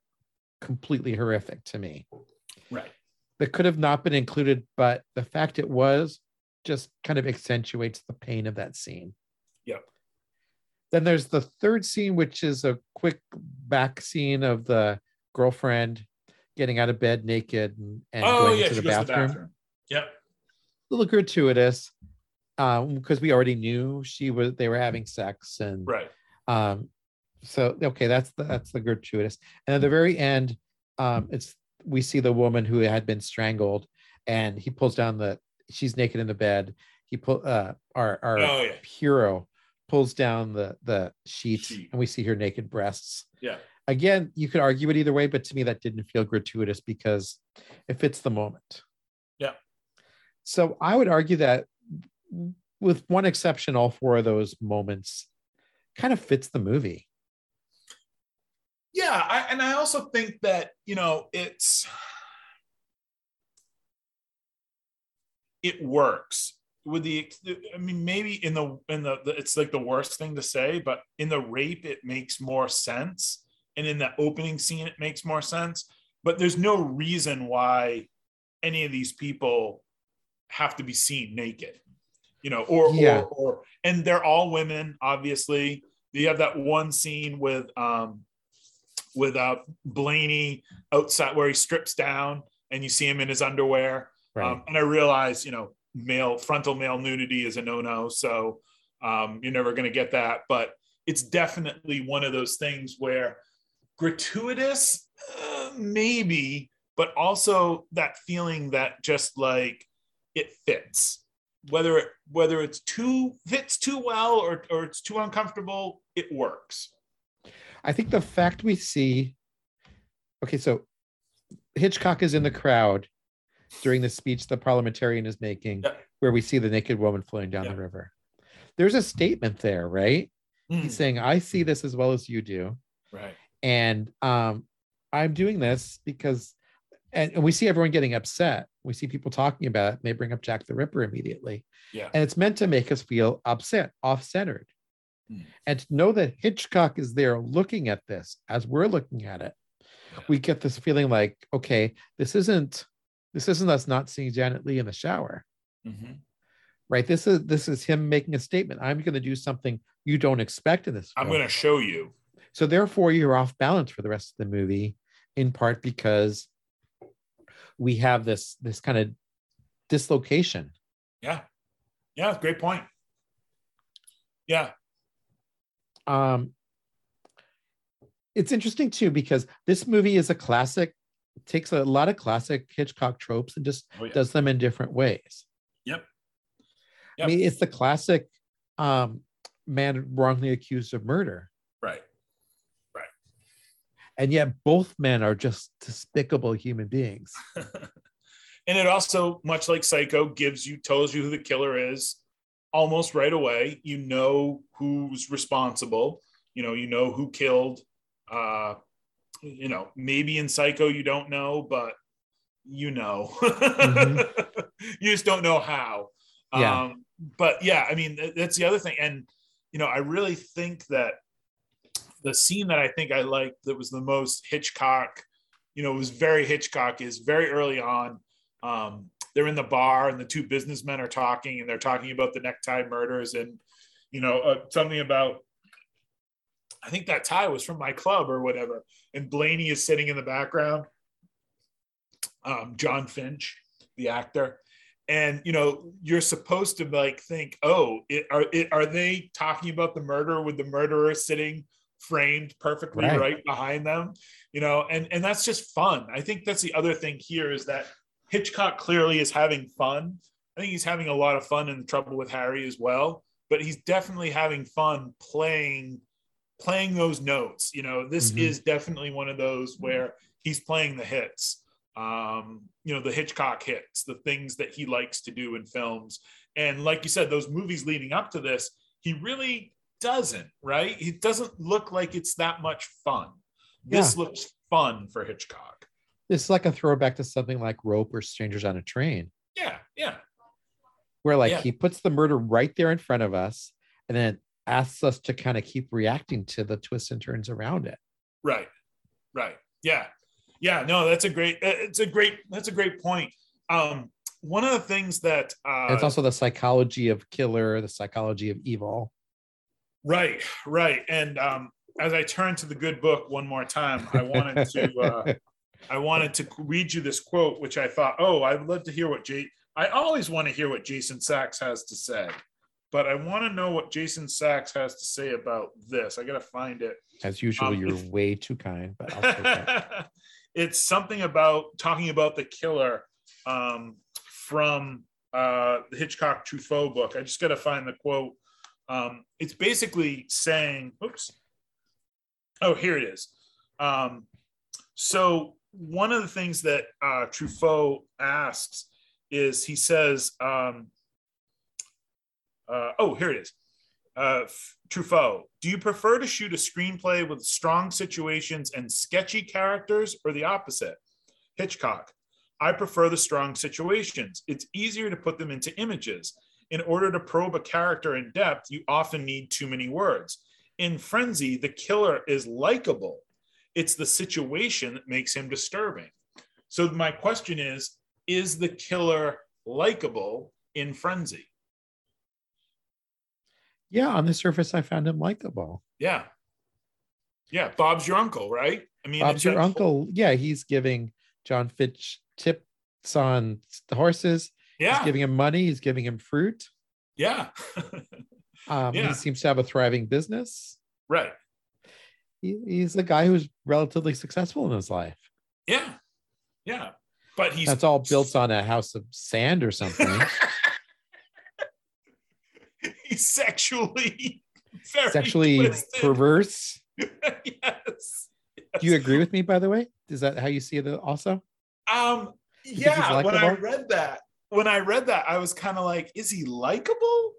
completely horrific to me. Right. That could have not been included, but the fact it was just kind of accentuates the pain of that scene. Yep. Then there's the third scene, which is a quick back scene of the girlfriend getting out of bed naked and, and oh, going yeah, to the bathroom. the bathroom. Yep. A little gratuitous um, because we already knew she was they were having sex and right. Um, so okay that's the, that's the gratuitous. And at the very end um it's we see the woman who had been strangled and he pulls down the she's naked in the bed. He pull uh our our oh, yeah. hero pulls down the the sheet Sheet. and we see her naked breasts. Yeah. Again you could argue it either way but to me that didn't feel gratuitous because it fits the moment. Yeah. So i would argue that with one exception, all four of those moments kind of fits the movie. Yeah, I, and I also think that you know it's it works with the i mean maybe in the in the, the, it's like the worst thing to say but in the rape it makes more sense. And in the opening scene it makes more sense. But there's no reason why any of these people have to be seen naked you know or yeah. or, or and they're all women obviously you have that one scene with um with uh blaney outside where he strips down and you see him in his underwear right. um, and i realize you know male frontal male nudity is a no-no so um, you're never going to get that but it's definitely one of those things where gratuitous uh, maybe but also that feeling that just like it fits whether it whether it's too fits too well or, or it's too uncomfortable it works i think the fact we see okay so hitchcock is in the crowd during the speech the parliamentarian is making, where we see the naked woman flowing down the river. There's a statement there, right? Mm. He's saying, I see this as well as you do. Right. And um, I'm doing this because, and, and we see everyone getting upset. We see people talking about it. And they bring up Jack the Ripper immediately. Yeah. And it's meant to make us feel upset, off centered. Mm. And to know that Hitchcock is there looking at this as we're looking at it, we get this feeling like, okay, this isn't this isn't us not seeing Janet Leigh in the shower. Mm-hmm. Right. This is this is him making a statement. I'm going to do something you don't expect in this. Film. I'm going to show you. So therefore, you're off balance for the rest of the movie, in part because we have this this kind of dislocation. Yeah. Yeah. Great point. Yeah. Um, it's interesting too because this movie is a classic takes a lot of classic Hitchcock tropes and just oh, yeah. does them in different ways. Yep. yep. I mean, it's the classic um, man wrongly accused of murder. Right. Right. And yet both men are just despicable human beings. and it also, much like Psycho, gives you, tells you who the killer is almost right away. You know who's responsible. You know, you know who killed uh, you know, maybe in Psycho you don't know, but you know, mm-hmm. you just don't know how. Yeah. Um, but yeah, I mean, that's the other thing. And, you know, I really think that the scene that I think I liked that was the most Hitchcock, you know, was very Hitchcock is very early on. Um, they're in the bar and the two businessmen are talking and they're talking about the necktie murders and, you know, uh, something about I think that tie was from my club or whatever. And Blaney is sitting in the background. Um, Jon Finch, the actor. And you know, you're supposed to like think, oh, it, are it, are they talking about the murder with the murderer sitting framed perfectly right. right behind them? You know, and and that's just fun. I think that's the other thing here is that Hitchcock clearly is having fun. I think he's having a lot of fun in Trouble with Harry as well, but he's definitely having fun playing playing those notes. You know, this mm-hmm. is definitely one of those where he's playing the hits. Um, you know, the Hitchcock hits, the things that he likes to do in films. And like you said, those movies leading up to this, he really doesn't, right? It doesn't look like it's that much fun. This yeah. looks fun for Hitchcock. It's like a throwback to something like Rope or Strangers on a Train. Yeah, yeah. Where like yeah. he puts the murder right there in front of us, and then asks us to kind of keep reacting to the twists and turns around it. Right. Right. Yeah. Yeah. No, that's a great, uh, it's a great, that's a great point. Um, one of the things that uh, it's also the psychology of killer, the psychology of evil. Right. Right. And um, as I turn to the good book one more time, I wanted to, uh, I wanted to read you this quote, which I thought, oh, I'd love to hear what Jay. I always want to hear what Jason Sachs has to say but I want to know what Jason Sachs has to say about this. I got to find it. As usual, um, you're way too kind, but I'll it's something about talking about the killer um, from uh, the Hitchcock Truffaut book. I just got to find the quote. Um, it's basically saying, oops. Oh, here it is. Um, so, one of the things that uh, Truffaut asks is he says, um, uh, oh, here it is. Uh, Truffaut, do you prefer to shoot a screenplay with strong situations and sketchy characters or the opposite? Hitchcock, I prefer the strong situations. It's easier to put them into images. In order to probe a character in depth, you often need too many words. In Frenzy, the killer is likable. It's the situation that makes him disturbing. So, my question is Is the killer likable in Frenzy? Yeah, on the surface, I found him likable. Yeah. Yeah. Bob's your uncle, right? I mean, Bob's your uncle. Yeah, he's giving Jon Finch tips on the horses. Yeah. He's giving him money. He's giving him fruit. Yeah. um, Yeah. He seems to have a thriving business. right. He, he's a guy who's relatively successful in his life. Yeah. Yeah. But he's That's all built on a house of sand or something. he's sexually Sexually twisted. perverse. yes. Do you agree with me, by the way? Is that how you see it also? Um yeah, when I read that, when I read that, I was kind of like, is he likable?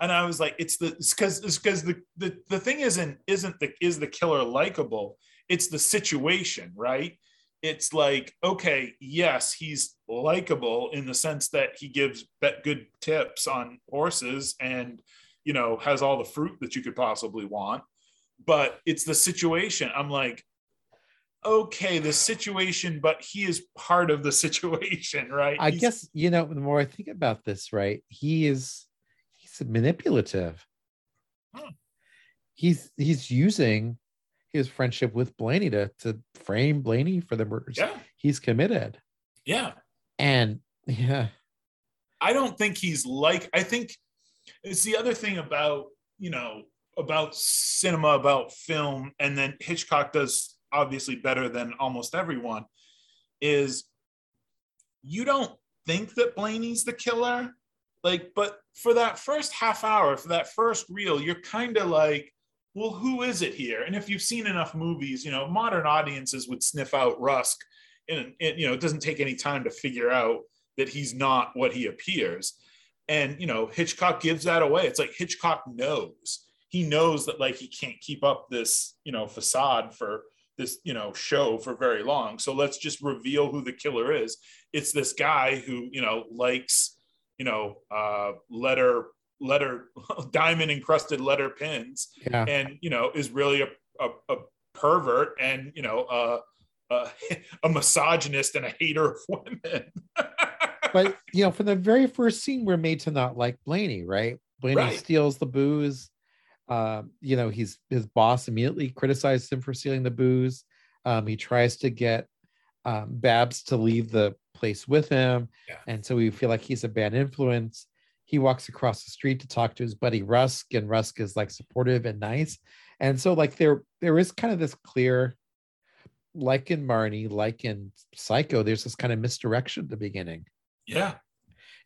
And I was like, it's the because it's because the, the the thing isn't isn't the is the killer likable? It's the situation, right? It's like, okay, yes, he's likable in the sense that he gives bet good tips on horses and you know has all the fruit that you could possibly want. But it's the situation. I'm like, okay, the situation, but he is part of the situation, right? I He's- guess, you know, the more I think about this, right? He is he's manipulative. Hmm. He's he's using his friendship with Blaney to, to frame Blaney for the murders. yeah, He's committed. yeah. And yeah, I don't think he's like. I think it's the other thing about you know about cinema, about film, and then Hitchcock does obviously better than almost everyone. Is you don't think that Blaney's the killer, like, but for that first half hour, for that first reel, you're kind of like, well, who is it here? And if you've seen enough movies, you know, modern audiences would sniff out Rusk, and, and you know, it doesn't take any time to figure out that he's not what he appears. And you know, Hitchcock gives that away. It's like Hitchcock knows. He knows that like he can't keep up this, you know, facade for this, you know, show for very long. So let's just reveal who the killer is. It's this guy who, you know, likes, you know, uh letter letter diamond encrusted letter pins yeah. and you know is really a, a, a pervert and you know uh, uh, a misogynist and a hater of women But you know, from the very first scene, we're made to not like Blaney, right? Blaney Right. steals the booze. Um, you know, he's his boss immediately criticizes him for stealing the booze. Um, he tries to get um, Babs to leave the place with him, Yeah. and so we feel like he's a bad influence. He walks across the street to talk to his buddy Rusk, and Rusk is like supportive and nice. And so, like there, there is kind of this clear, like in Marnie, like in Psycho, there's this kind of misdirection at the beginning. yeah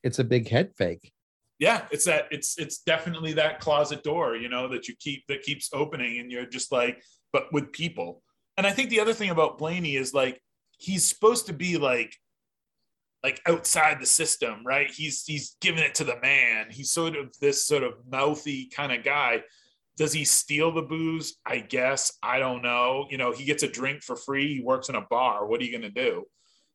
It's a big head fake. Yeah it's that it's it's definitely that closet door you know that you keep that keeps opening and you're just like but with people. And i think the other thing about blaney is like he's supposed to be like like outside the system right? He's he's giving it to the man. He's sort of this sort of mouthy kind of guy. Does he steal the booze? I guess. I don't know. You know he gets a drink for free. He works in a bar. What are you going to do?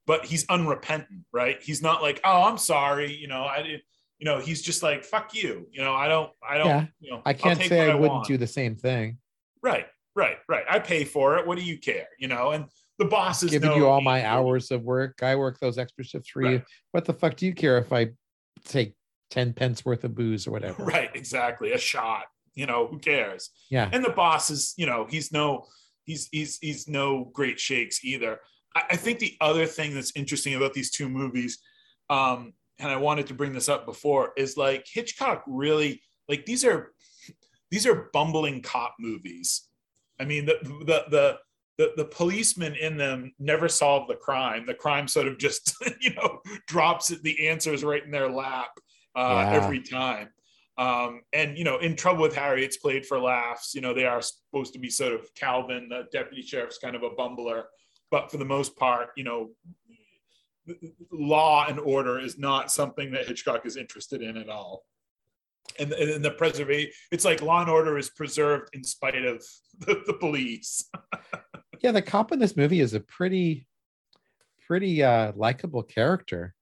But he's unrepentant right? He's not like oh i'm sorry. You know i you know he's just like fuck you you know i don't i don't Yeah. you know I can't say I wouldn't do the same thing. right right right i pay for it what do you care you know and the boss is Giving you all my hours of work. I work those extra shifts for you. What the fuck do you care if I take 10 pence worth of booze or whatever? right exactly a shot you know who cares Yeah. and the boss is you know he's no he's he's he's no great shakes either I, I think the other thing that's interesting about these two movies um and i wanted to bring this up before is like hitchcock really like these are these are bumbling cop movies i mean the the the the, the policeman in them never solve the crime the crime sort of just you know drops the answers right in their lap uh, Yeah. every time um, and you know, in Trouble with Harry, it's played for laughs. You know, they are supposed to be sort of Calvin, the deputy sheriff's kind of a bumbler, but for the most part, you know, law and order is not something that Hitchcock is interested in at all. and, and the preservation it's like law and order is preserved in spite of the, the police. Yeah the cop in this movie is a pretty pretty uh likable character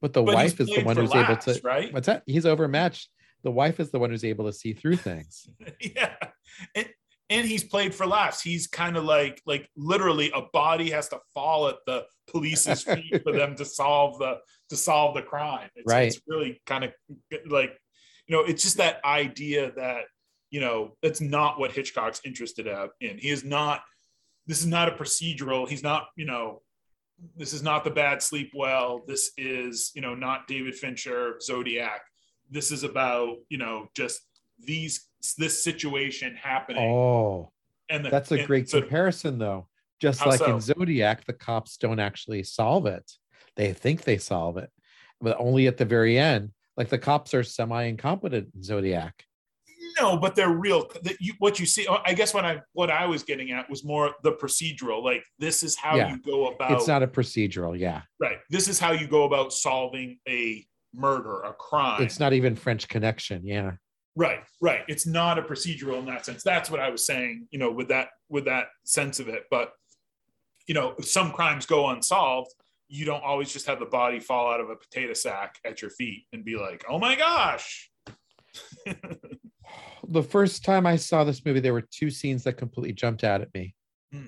but the But wife is the one who's able to right? What's that? He's overmatched. The wife is the one who's able to see through things. Yeah. And, and he's played for laughs. He's kind of like like literally a body has to fall at the police's feet for them to solve the to solve the crime. It's, Right. it's really kind of like you know it's just that idea that you know that's not what hitchcock's interested in. He is not this is not a procedural he's not you know this is not the bad sleep well. This is you know not david fincher zodiac. This is about you know just these this situation happening. Oh and the, that's a and great so- comparison though. Just like so? in zodiac the cops don't actually solve it. They think they solve it but only at the very end. Like the cops are semi-incompetent in zodiac. No but they're real. You, what you see i guess what i what i was getting at was more the procedural. Like this is how Yeah. you go about it's not a procedural yeah. Right. This is how you go about solving a murder a crime. It's not even french connection yeah Right, right. It's not a procedural in that sense. That's what I was saying, you know, with that with that sense of it. But you know, some crimes go unsolved, you don't always just have the body fall out of a potato sack at your feet and be like, "Oh my gosh." the first time I saw this movie, there were two scenes that completely jumped out at me. Hmm.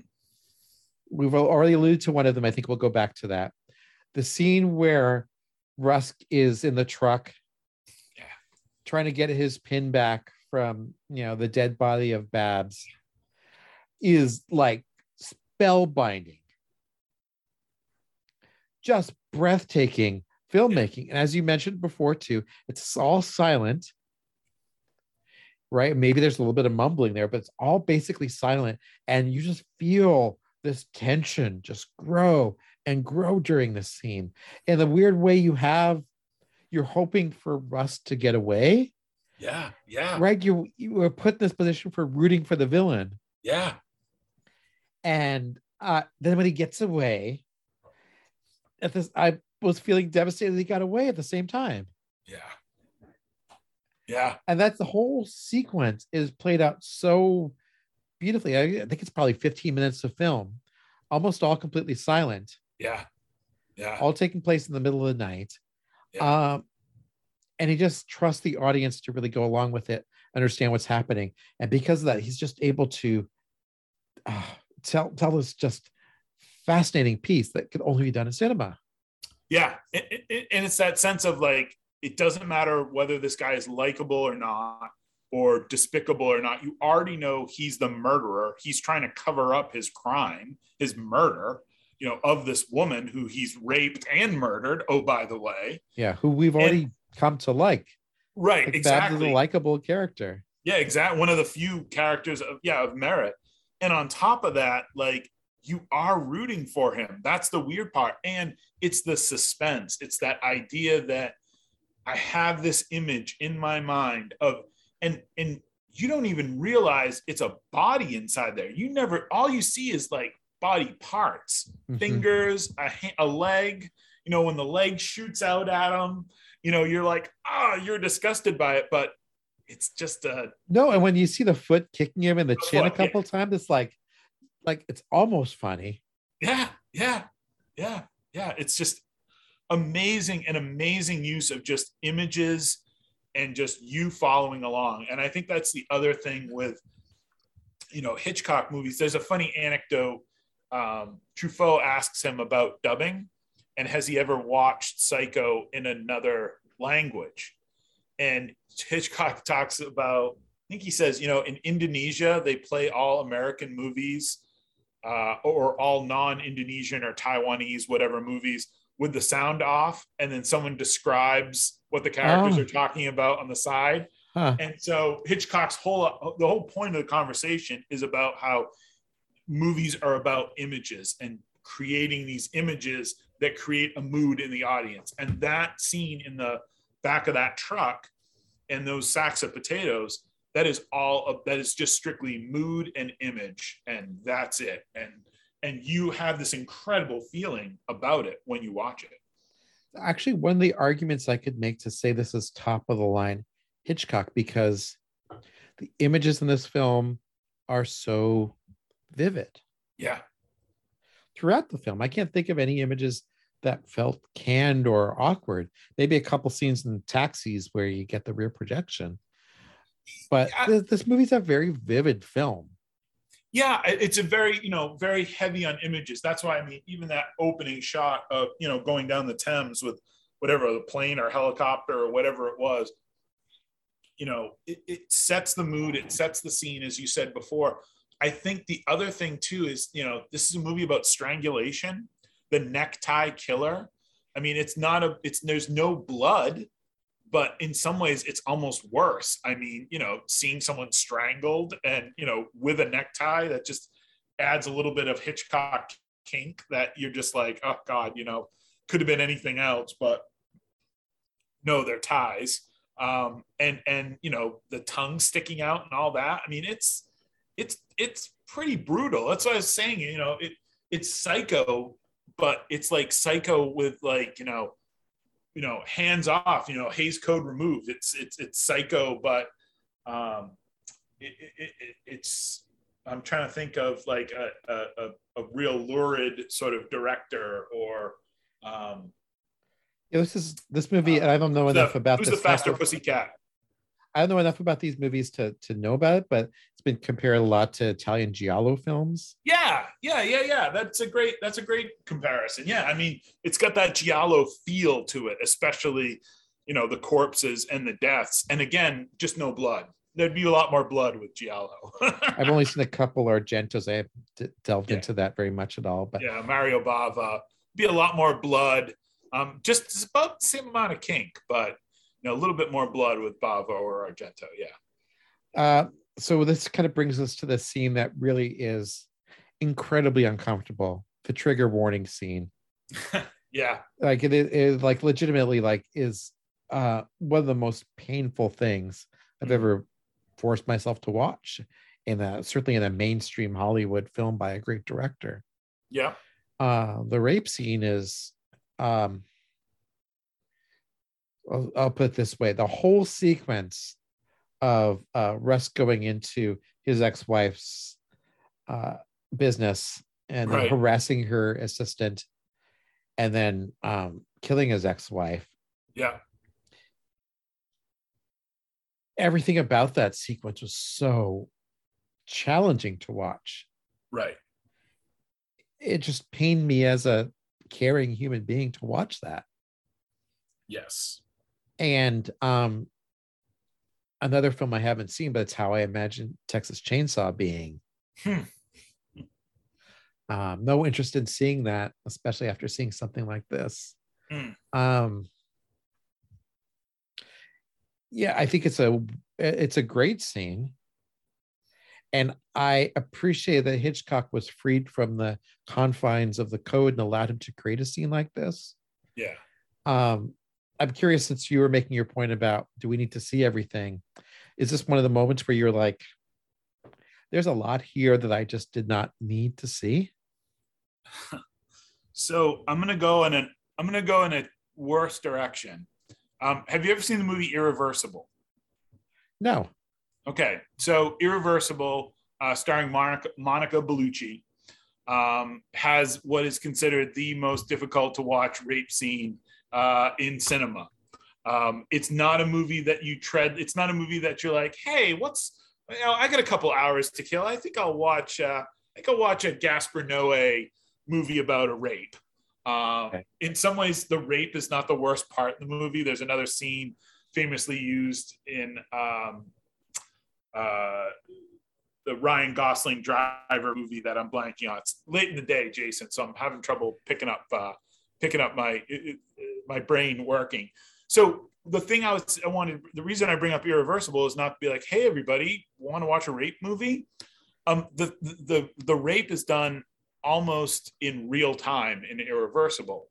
We've already alluded to one of them. I think we'll go back to that. The scene where Rusk is in the truck. Trying to get his pin back from you know the dead body of Babs, is like spellbinding, just breathtaking filmmaking. And as you mentioned before, too, it's all silent right? Maybe there's a little bit of mumbling there, but it's all basically silent. And you just feel this tension just grow and grow during this scene. In the weird way you have, you're hoping for Rusk to get away, Yeah, yeah, right? You you were put in this position for rooting for the villain. yeah. And uh, then when he gets away, at this, I was feeling devastated that he got away at the same time. Yeah. Yeah. and that's the whole sequence is played out so beautifully. I, I think it's probably 15 minutes of film, almost all completely silent, Yeah. Yeah. all taking place in the middle of the night. Yeah. Um, and he just trusts the audience to really go along with it, understand what's happening, and because of that, he's just able to uh, tell tell this just fascinating piece that could only be done in cinema. Yeah. And, and- and it's that sense of like, it doesn't matter whether this guy is likable or not, or despicable or not. You already know he's the murderer. He's trying to cover up his crime, his murder, you know, of this woman who he's raped and murdered. Oh, by the way. Yeah, who we've already come to like. Right. Like Babs is exactly. a likable character. Yeah, exactly. One of the few characters of yeah of merit. And on top of that, like you are rooting for him. That's the weird part. And it's the suspense. It's that idea that I have this image in my mind of and and you don't even realize it's a body inside there. You never all you see is like body parts, Mhm. fingers, a, a leg. You know, when the leg shoots out at him, you know, you're like, ah, you're disgusted by it, but it's just a No, and when you see the foot kicking him in the The chin a foot, yeah. couple times, it's like, like it's almost funny. Yeah, yeah, yeah, yeah. It's just amazing, an amazing use of just images and just you following along. And I think that's the other thing with, you know, Hitchcock movies. There's a funny anecdote. Um, Truffaut asks him about dubbing and has he ever watched Psycho in another language? And Hitchcock talks about, I think he says, you know, in Indonesia, they play all American movies uh, or all non-Indonesian or Taiwanese, whatever movies with the sound off, and then someone describes what the characters Oh. are talking about on the side. Huh. And so Hitchcock's whole the whole point of the conversation is about how movies are about images and creating these images that create a mood in the audience. And that scene in the back of that truck and those sacks of potatoes, that is all of, that is just strictly mood and image, and that's it. And and you have this incredible feeling about it when you watch it. Actually, one of the arguments I could make to say this is top of the line Hitchcock because the images in this film are so vivid Yeah. throughout the film. I can't think of any images that felt canned or awkward. Maybe a couple scenes in the taxis where you get the rear projection. But Yeah. th- this movie's a very vivid film. yeah it's a very you know very heavy on images that's why i mean even that opening shot of you know going down the thames with whatever the plane or helicopter or whatever it was you know it, it sets the mood it sets the scene as you said before i think the other thing too is you know this is a movie about strangulation the necktie killer. I mean it's not a it's there's no blood but in some ways it's almost worse. I mean you know seeing someone strangled and you know with a necktie that just adds a little bit of hitchcock kink that you're just like oh god you know could have been anything else but no they're ties. Um and and you know the tongue sticking out and all that. I mean it's it's it's pretty brutal. That's what i was saying you know it it's psycho but it's like psycho with like you know you know hands off you know Hays code removed. It's it's it's psycho but um it, it, it, it's i'm trying to think of like a, a, a, real lurid sort of director or um Yeah, this is this movie, and I don't know enough the, about who's this the faster type of- pussycat? I don't know enough about these movies to to know about it, but been compared a lot to Italian giallo films. yeah yeah yeah yeah that's a great that's a great comparison yeah i mean it's got that giallo feel to it especially you know the corpses and the deaths and again just no blood there'd be a lot more blood with giallo I've only seen a couple Argentos. I haven't d- delved Yeah. into that very much at all, but yeah, Mario Bava. Be a lot more blood. Um, just about the same amount of kink, but you know, a little bit more blood with Bava or Argento. Yeah. Uh, so this kind of brings us to the scene that really is incredibly uncomfortable. The trigger warning scene, Yeah. like it is like legitimately like is uh, one of the most painful things I've Mhm. ever forced myself to watch in a certainly in a mainstream Hollywood film by a great director. Yeah. Uh, the rape scene is um, I'll, I'll put it this way: the whole sequence of uh, Rusk going into his ex-wife's uh, business and Right. harassing her assistant, and then um, killing his ex-wife. Yeah. Everything about that sequence was so challenging to watch. Right. It just pained me as a caring human being to watch that. Yes. and um another film i haven't seen but it's how i imagine texas chainsaw being Hmm. um no interest in seeing that especially after seeing something like this Hmm. um yeah i think it's a it's a great scene and i appreciate that hitchcock was freed from the confines of the code and allowed him to create a scene like this Yeah. um i'm curious since you were making your point about do we need to see everything is this one of the moments where you're like there's a lot here that i just did not need to see So I'm gonna go in a I'm gonna go in a worse direction. Um, have you ever seen the movie Irreversible? no Okay, so Irreversible, uh, starring Monica, Monica Bellucci, um, has what is considered the most difficult to watch rape scene uh, in cinema. Um, it's not a movie that you tread. It's not a movie that you're like, hey, what's you know, I got a couple hours to kill. I think I'll watch. Uh, I think I'll watch a Gaspar Noé movie about a rape. Um, Okay. In some ways, the rape is not the worst part in the movie. There's another scene famously used in um, uh, the Ryan Gosling driver movie that I'm blanking on. It's late in the day, Jason, so I'm having trouble picking up uh, picking up my my brain working. So the thing I was I wanted the reason I bring up Irreversible is not to be like, hey everybody, want to watch a rape movie? Um, the the the rape is done almost in real time in Irreversible.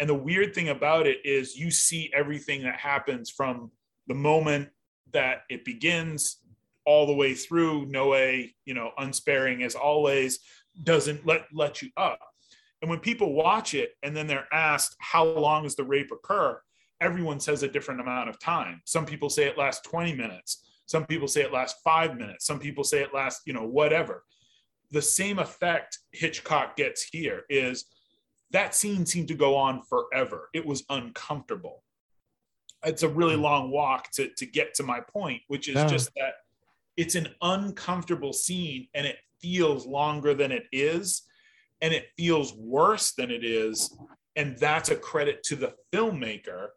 And the weird thing about it is you see everything that happens from the moment that it begins all the way through. Noe, you know, unsparing as always, doesn't let let you up. And when people watch it and then they're asked how long does the rape occur, everyone says a different amount of time. Some people say it lasts 20 minutes. Some people say it lasts five minutes. Some people say it lasts, you know, whatever. The same effect Hitchcock gets here is that scene seemed to go on forever. It was uncomfortable. It's a really hmm. long walk to, to get to my point, which is Yeah. just that it's an uncomfortable scene and it feels longer than it is and it feels worse than it is. And that's a credit to the filmmaker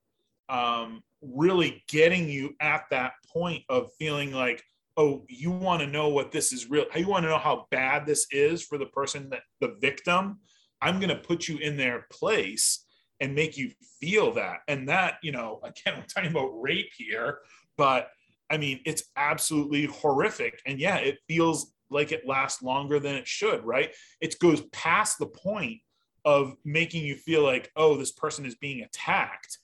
um, really getting you at that point of feeling like, oh, you want to know what this is real. How you want to know how bad this is for the person that the victim. I'm going to put you in their place and make you feel that. And that, you know, again, we're talking about rape here, but I mean, it's absolutely horrific. And yeah, it feels like it lasts longer than it should, right? It goes past the point of making you feel like, oh, this person is being attacked.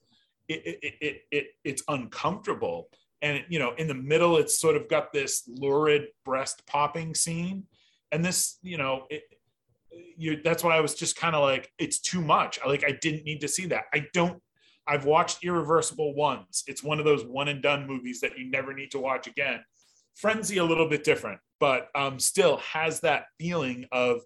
It, it, it, it, it's uncomfortable. And, you know, in the middle, it's sort of got this lurid breast popping scene. And this, you know, it, you that's why I was just kind of like, it's too much. Like, I didn't need to see that. I don't, I've watched Irreversible once. It's one of those one and done movies that you never need to watch again. Frenzy, a little bit different, but um, still has that feeling of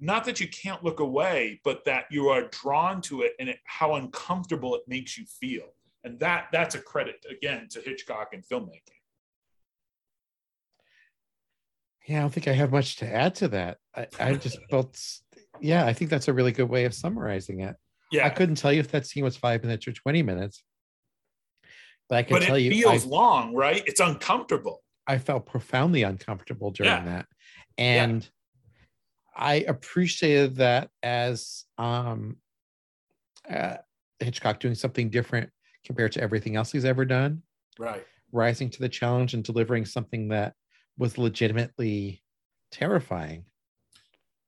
not that you can't look away, but that you are drawn to it and it, how uncomfortable it makes you feel. And that that's a credit again to Hitchcock and filmmaking. Yeah, I don't think I have much to add to that. I, I just felt, yeah, I think that's a really good way of summarizing it. Yeah, I couldn't tell you if that scene was five minutes or 20 minutes, but I can but tell you, it feels I, long, right? It's uncomfortable. I felt profoundly uncomfortable during Yeah. that. And I appreciated that as um, uh, Hitchcock doing something different compared to everything else he's ever done, Right. rising to the challenge and delivering something that was legitimately terrifying.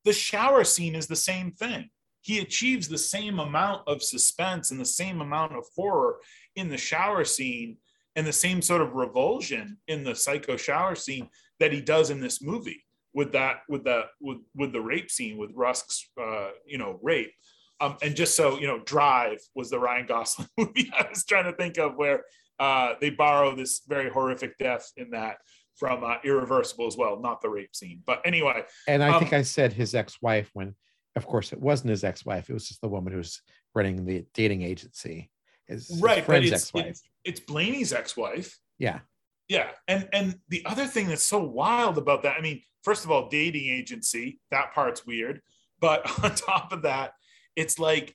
the shower scene is the same thing. He achieves the same amount of suspense and the same amount of horror in the shower scene and the same sort of revulsion in the psycho shower scene that he does in this movie with that with that with with the rape scene with Rusk's uh, you know rape. Um, and just so you know, Drive was the Ryan Gosling movie I was trying to think of where uh, they borrow this very horrific death in that from uh, Irreversible as well, not the rape scene. But anyway, And I Um, think I said his ex-wife when, of course, it wasn't his ex-wife. It was just the woman who's running the dating agency. His, his right but friend's it's, ex-wife. it's it's blaney's ex-wife yeah. yeah and and the other thing that's so wild about that i mean first of all dating agency that part's weird but on top of that it's like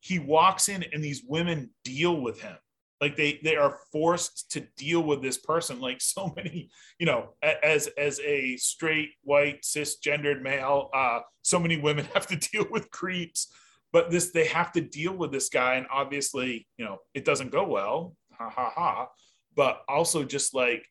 he walks in and these women deal with him like they they are forced to deal with this person like so many you know as as a straight white cisgendered male uh so many women have to deal with creeps but this they have to deal with this guy and obviously you know it doesn't go well ha ha ha but also just like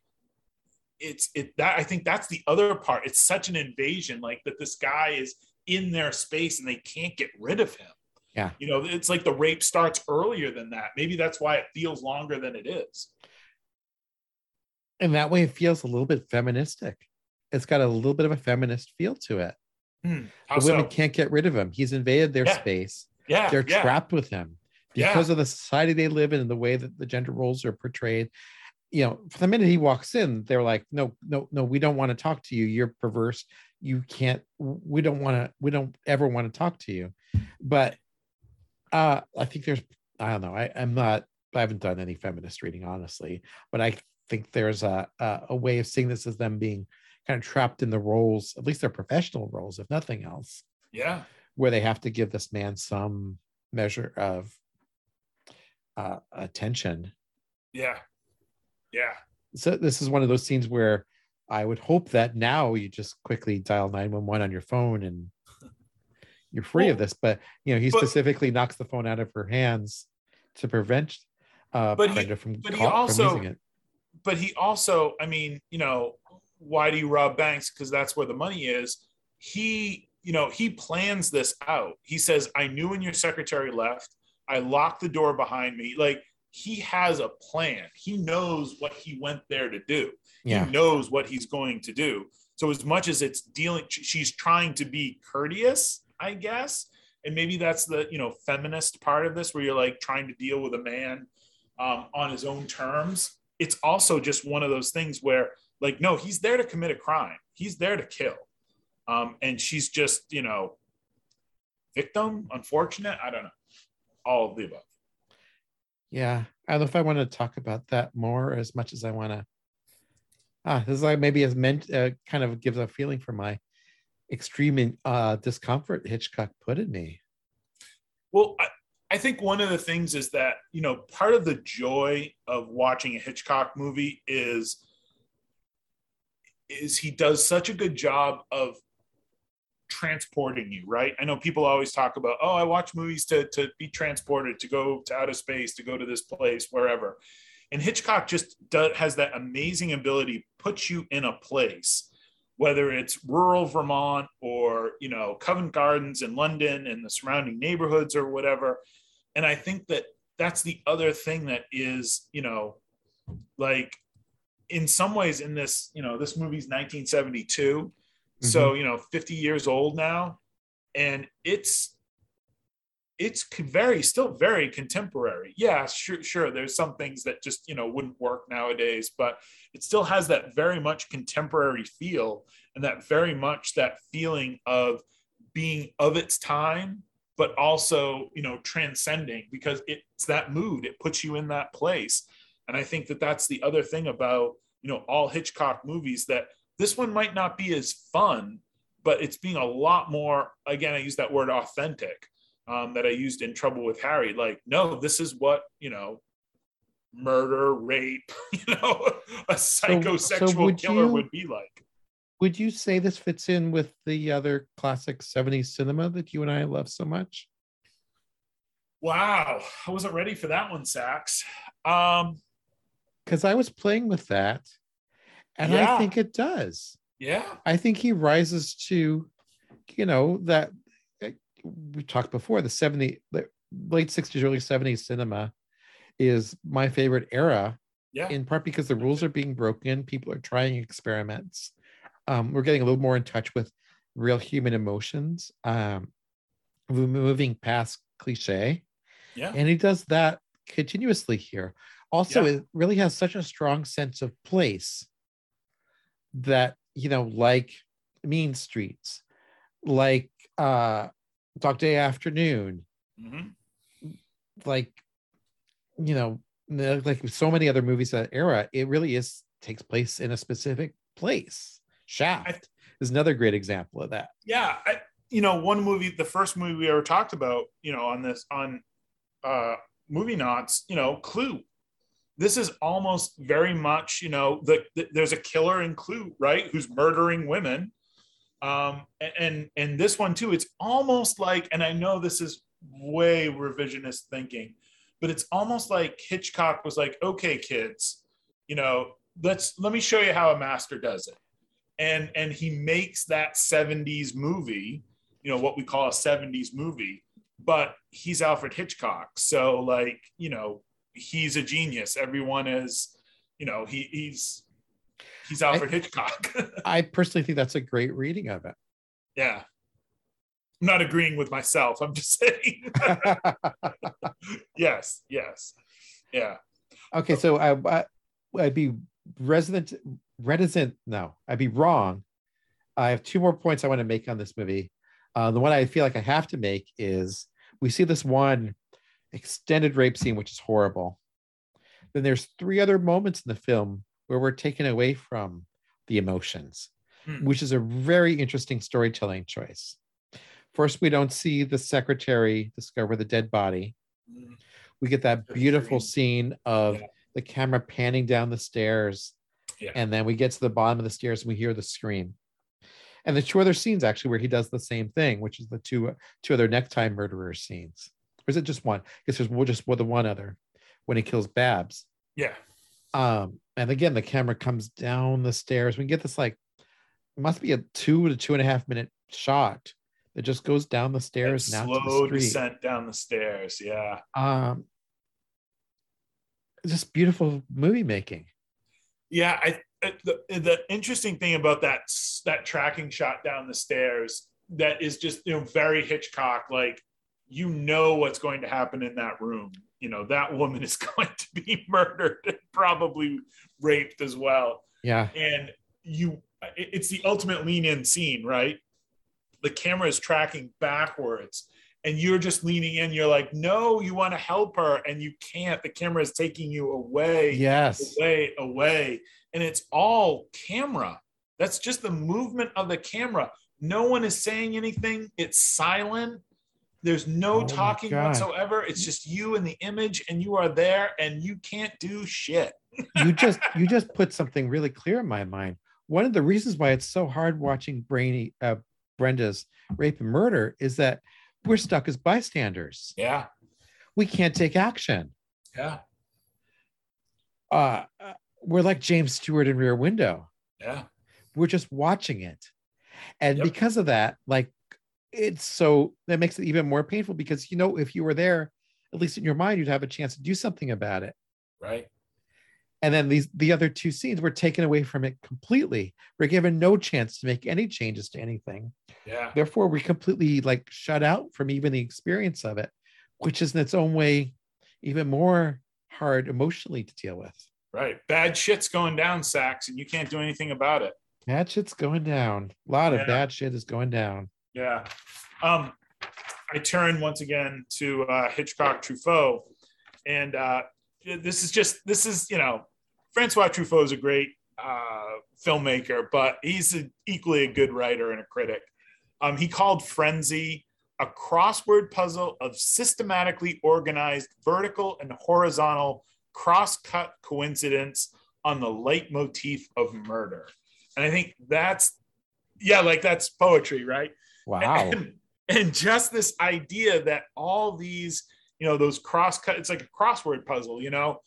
it's it that i think that's the other part it's such an invasion like that this guy is in their space and they can't get rid of him Yeah. you know it's like the rape starts earlier than that maybe that's why it feels longer than it is And that way it feels a little bit feministic. It's got a little bit of a feminist feel to it. Hmm, the women so? can't get rid of him. He's invaded their Yeah. space. yeah They're yeah. trapped with him Yeah. because of the society they live in and the way that the gender roles are portrayed. You know, the minute he walks in, they're like, no, no, no, we don't want to talk to you. You're perverse. You can't, we don't want to, we don't ever want to talk to you. But uh I think there's, I don't know, I, I'm not, I haven't done any feminist reading, honestly, but I think there's a, a, a way of seeing this as them being kind of trapped in the roles, at least their professional roles, if nothing else yeah where they have to give this man some measure of uh, attention. yeah yeah So this is one of those scenes where I would hope that now you just quickly dial 911 on your phone and you're free of this. But you know, he but- specifically knocks the phone out of her hands to prevent uh But he- from, but he call- from also- but he also, I mean, you know, why do you rob banks? Because that's where the money is. He, you know, he plans this out. He says, I knew when your secretary left, I locked the door behind me. Like he has a plan. He knows what he went there to do. Yeah. He knows what he's going to do. So as much as it's dealing, she's trying to be courteous, I guess, and maybe that's the you know feminist part of this where you're like trying to deal with a man um, on his own terms it's also just one of those things where like no he's there to commit a crime. He's there to kill. Um, and she's just you know victim unfortunate. I don't know. All of the above. Yeah. I don't know if i want to talk about that more as much as i want to ah this is like maybe as meant uh, kind of gives a feeling for my extreme uh, discomfort hitchcock put in me. Well I, I think one of the things is that you know part of the joy of watching a hitchcock movie is is he does such a good job of transporting you, right? I know people always talk about, oh, I watch movies to, to be transported, to go to outer space, to go to this place, wherever. And Hitchcock just does, has that amazing ability, puts you in a place, whether it's rural Vermont or, you know, Covent Gardens in London and the surrounding neighborhoods or whatever. And I think that that's the other thing that is, you know, like in some ways in this, you know, this movie's 1972 Mm-hmm. So, you know, 50 years old now. And it's it's very still very contemporary. Yeah, sure, sure. There's some things that just, you know, wouldn't work nowadays, but it still has that very much contemporary feel and that very much that feeling of being of its time but also you know transcending because it's that mood it puts you in that place and i think that that's the other thing about you know all hitchcock movies that this one might not be as fun, but it's being a lot more, again, I use that word authentic um, that I used in Trouble with Harry. Like, no, this is what, you know, murder, rape, you know, a psychosexual so, so would killer you, would be like. Would you say this fits in with the other classic 70s cinema that you and I love so much? Wow, I wasn't ready for that one, Sax. Um, because I was playing with that and yeah. I think it does. Yeah. I think he rises to, you know, that eh, we talked before the 70, the late 60s, early 70s cinema is my favorite era. Yeah. In part because the rules are being broken, people are trying experiments. Um, we're getting a little more in touch with real human emotions, um, moving past cliche. Yeah. And he does that continuously here. Also, yeah. it really has such a strong sense of place that you know like mean streets like uh dog day afternoon mm-hmm. like you know like so many other movies that era it really is takes place in a specific place shaft I, is another great example of that yeah I, you know one movie the first movie we ever talked about you know on this on uh movie knots you know clue this is almost very much, you know, the, the, there's a killer in Clue, right, who's murdering women. Um, and and this one too, it's almost like, and I know this is way revisionist thinking, but it's almost like Hitchcock was like, okay, kids, you know, let's let me show you how a master does it. And and he makes that 70s movie, you know, what we call a 70s movie, but he's Alfred Hitchcock. So like, you know, he's a genius. Everyone is, you know, he, he's he's Alfred I, Hitchcock. I personally think that's a great reading of it. Yeah. I'm not agreeing with myself. I'm just saying. yes, yes. Yeah. Okay, so I, I I'd be resident reticent. No, I'd be wrong. I have two more points I want to make on this movie. Uh, the one I feel like I have to make is we see this one extended rape scene, which is horrible. Then there's three other moments in the film where we're taken away from the emotions, hmm. which is a very interesting storytelling choice. First, we don't see the secretary discover the dead body. Hmm. We get that beautiful scene of yeah. the camera panning down the stairs. Yeah. And then we get to the bottom of the stairs and we hear the scream. And the two other scenes actually where he does the same thing, which is the two two other necktie murderer scenes. Or is it just one? I guess there's just the one other when he kills Babs. Yeah. Um, and again, the camera comes down the stairs. We get this like must be a two to two and a half minute shot that just goes down the stairs and slow descent down the stairs. Yeah. Um, just beautiful movie making. Yeah, I the, the interesting thing about that that tracking shot down the stairs that is just you know very Hitchcock like you know what's going to happen in that room. You know, that woman is going to be murdered and probably raped as well. Yeah. And you, it's the ultimate lean in scene, right? The camera is tracking backwards and you're just leaning in. You're like, no, you want to help her and you can't. The camera is taking you away, Yes. away, away. And it's all camera. That's just the movement of the camera. No one is saying anything. It's silent. There's no Oh talking whatsoever. It's just you and the image, and you are there, and you can't do shit. you just you just put something really clear in my mind. One of the reasons why it's so hard watching Brainy uh, Brenda's rape and murder is that we're stuck as bystanders. Yeah, We can't take action. yeah, Uh, uh, we're like James Stewart in Rear Window. yeah, We're just watching it, and Yep. because of that, like it's so that makes it even more painful because you know if you were there, at least in your mind, you'd have a chance to do something about it. right. and then these the other two scenes were taken away from it completely we're given no chance to make any changes to anything Yeah, therefore we're completely like shut out from even the experience of it which is in its own way even more hard emotionally to deal with right. Bad shit's going down, Sax, and you can't do anything about it. bad shit's going down a lot of bad shit is going down Yeah. Um, I turn once again to uh, Hitchcock Truffaut, and uh, this is just this is you know Francois Truffaut is a great uh, filmmaker, but he's a, equally a good writer and a critic. Um, he called Frenzy a crossword puzzle of systematically organized vertical and horizontal cross-cut coincidence on the leitmotif of murder. And I think that's yeah, like that's poetry, right? Wow And, and just this idea that all these, you know, those cross cut, it's like a crossword puzzle, you know,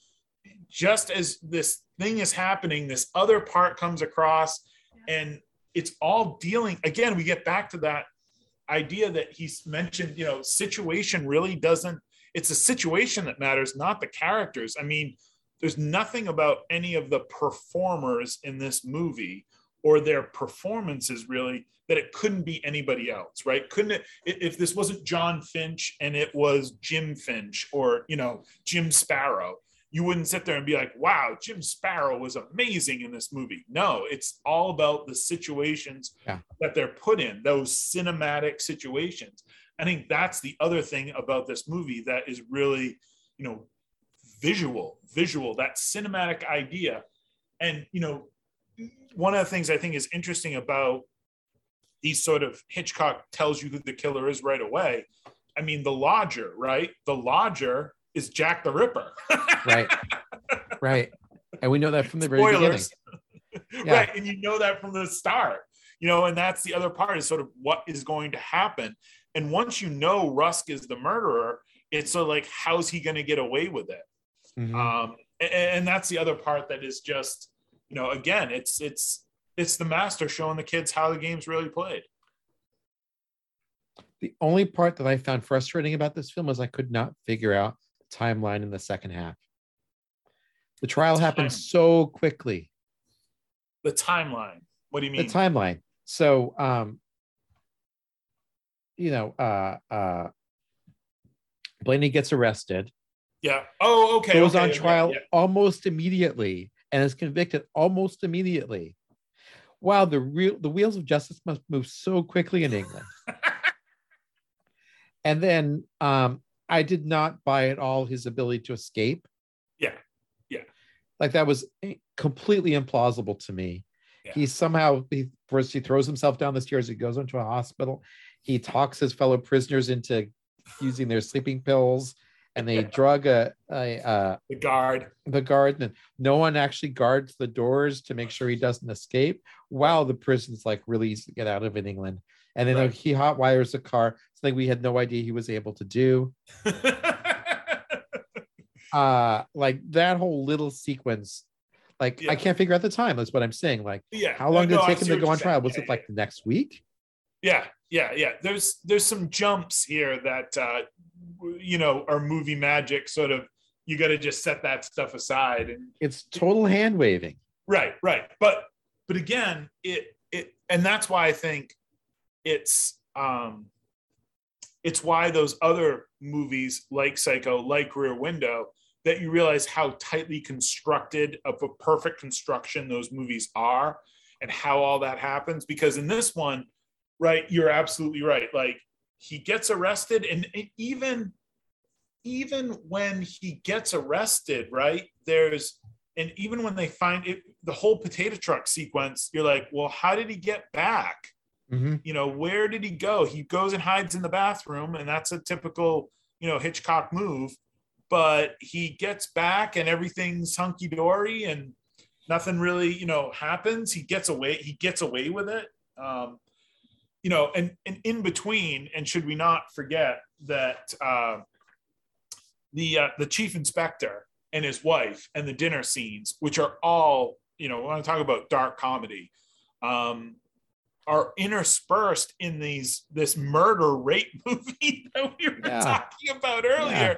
just as this thing is happening, this other part comes across and it's all dealing. Again, we get back to that idea that he's mentioned, you know, situation really doesn't, it's a situation that matters, not the characters. I mean, there's nothing about any of the performers in this movie or their performances really that it couldn't be anybody else, right? Couldn't it? If this wasn't Jon Finch and it was Jim Finch or you know Jim Sparrow, you wouldn't sit there and be like, "Wow, Jim Sparrow was amazing in this movie." No, it's all about the situations Yeah. that they're put in, those cinematic situations. I think that's the other thing about this movie that is really, you know, visual, visual, that cinematic idea. And, you know, one of the things I think is interesting about these sort of Hitchcock tells you who the killer is right away. I mean, the lodger, right? The lodger is Jack the Ripper. right right and we know that from the very beginning Spoilers. Yeah. Right. And you know that from the start, you know, and that's the other part is sort of what is going to happen. And once you know Rusk is the murderer, it's sort of like, how's he going to get away with it? Mhm. um and, and that's the other part that is just you know again it's it's it's the master showing the kids how the game's really played. The only part that i found frustrating about this film was i could not figure out the timeline in the second half. The trial happened so quickly. The timeline. What do you mean? the timeline. So um you know uh uh blaney gets arrested. Yeah. Oh okay goes okay, on okay, trial yeah. almost immediately and is convicted almost immediately wow the real the wheels of justice must move so quickly in england and then um i did not buy at all his ability to escape Yeah. Yeah. like that was completely implausible to me Yeah. he somehow he first he throws himself down the stairs he goes into a hospital he talks his fellow prisoners into using their sleeping pills and they Yeah. drug a, a uh the guard the guard and no one actually guards the doors to make sure he doesn't escape wow the prison's like really easy to get out of in england. And then Right. he hot wires a car something we had no idea he was able to do. Uh like that whole little sequence like Yeah. i can't figure out the time that's what i'm saying. Like yeah. how long did it I take him to go on trial? was Yeah, it like the next week? Yeah yeah yeah. There's there's some jumps here that uh you know are movie magic sort of you got to just set that stuff aside and it's total hand waving. Right right. But but again it it and that's why i think it's um it's why those other movies like Psycho, like Rear Window, that you realize how tightly constructed of a perfect construction those movies are and how all that happens. Because in this one, right, you're absolutely right. Like he gets arrested, and even even when he gets arrested, right, there's and even when they find it, the whole potato truck sequence, you're like, well, how did he get back? Mm-hmm. You know, where did he go? He goes and hides in the bathroom, and that's a typical, you know, Hitchcock move. But he gets back, and everything's hunky dory, and nothing really, you know, happens. He gets away. He gets away with it. Um, you know, and and in between, and should we not forget that uh, the uh, the chief inspector and his wife and the dinner scenes, which are all, you know, when I talk about dark comedy, um, are interspersed in these this murder rape movie that we were Yeah. talking about earlier. Yeah.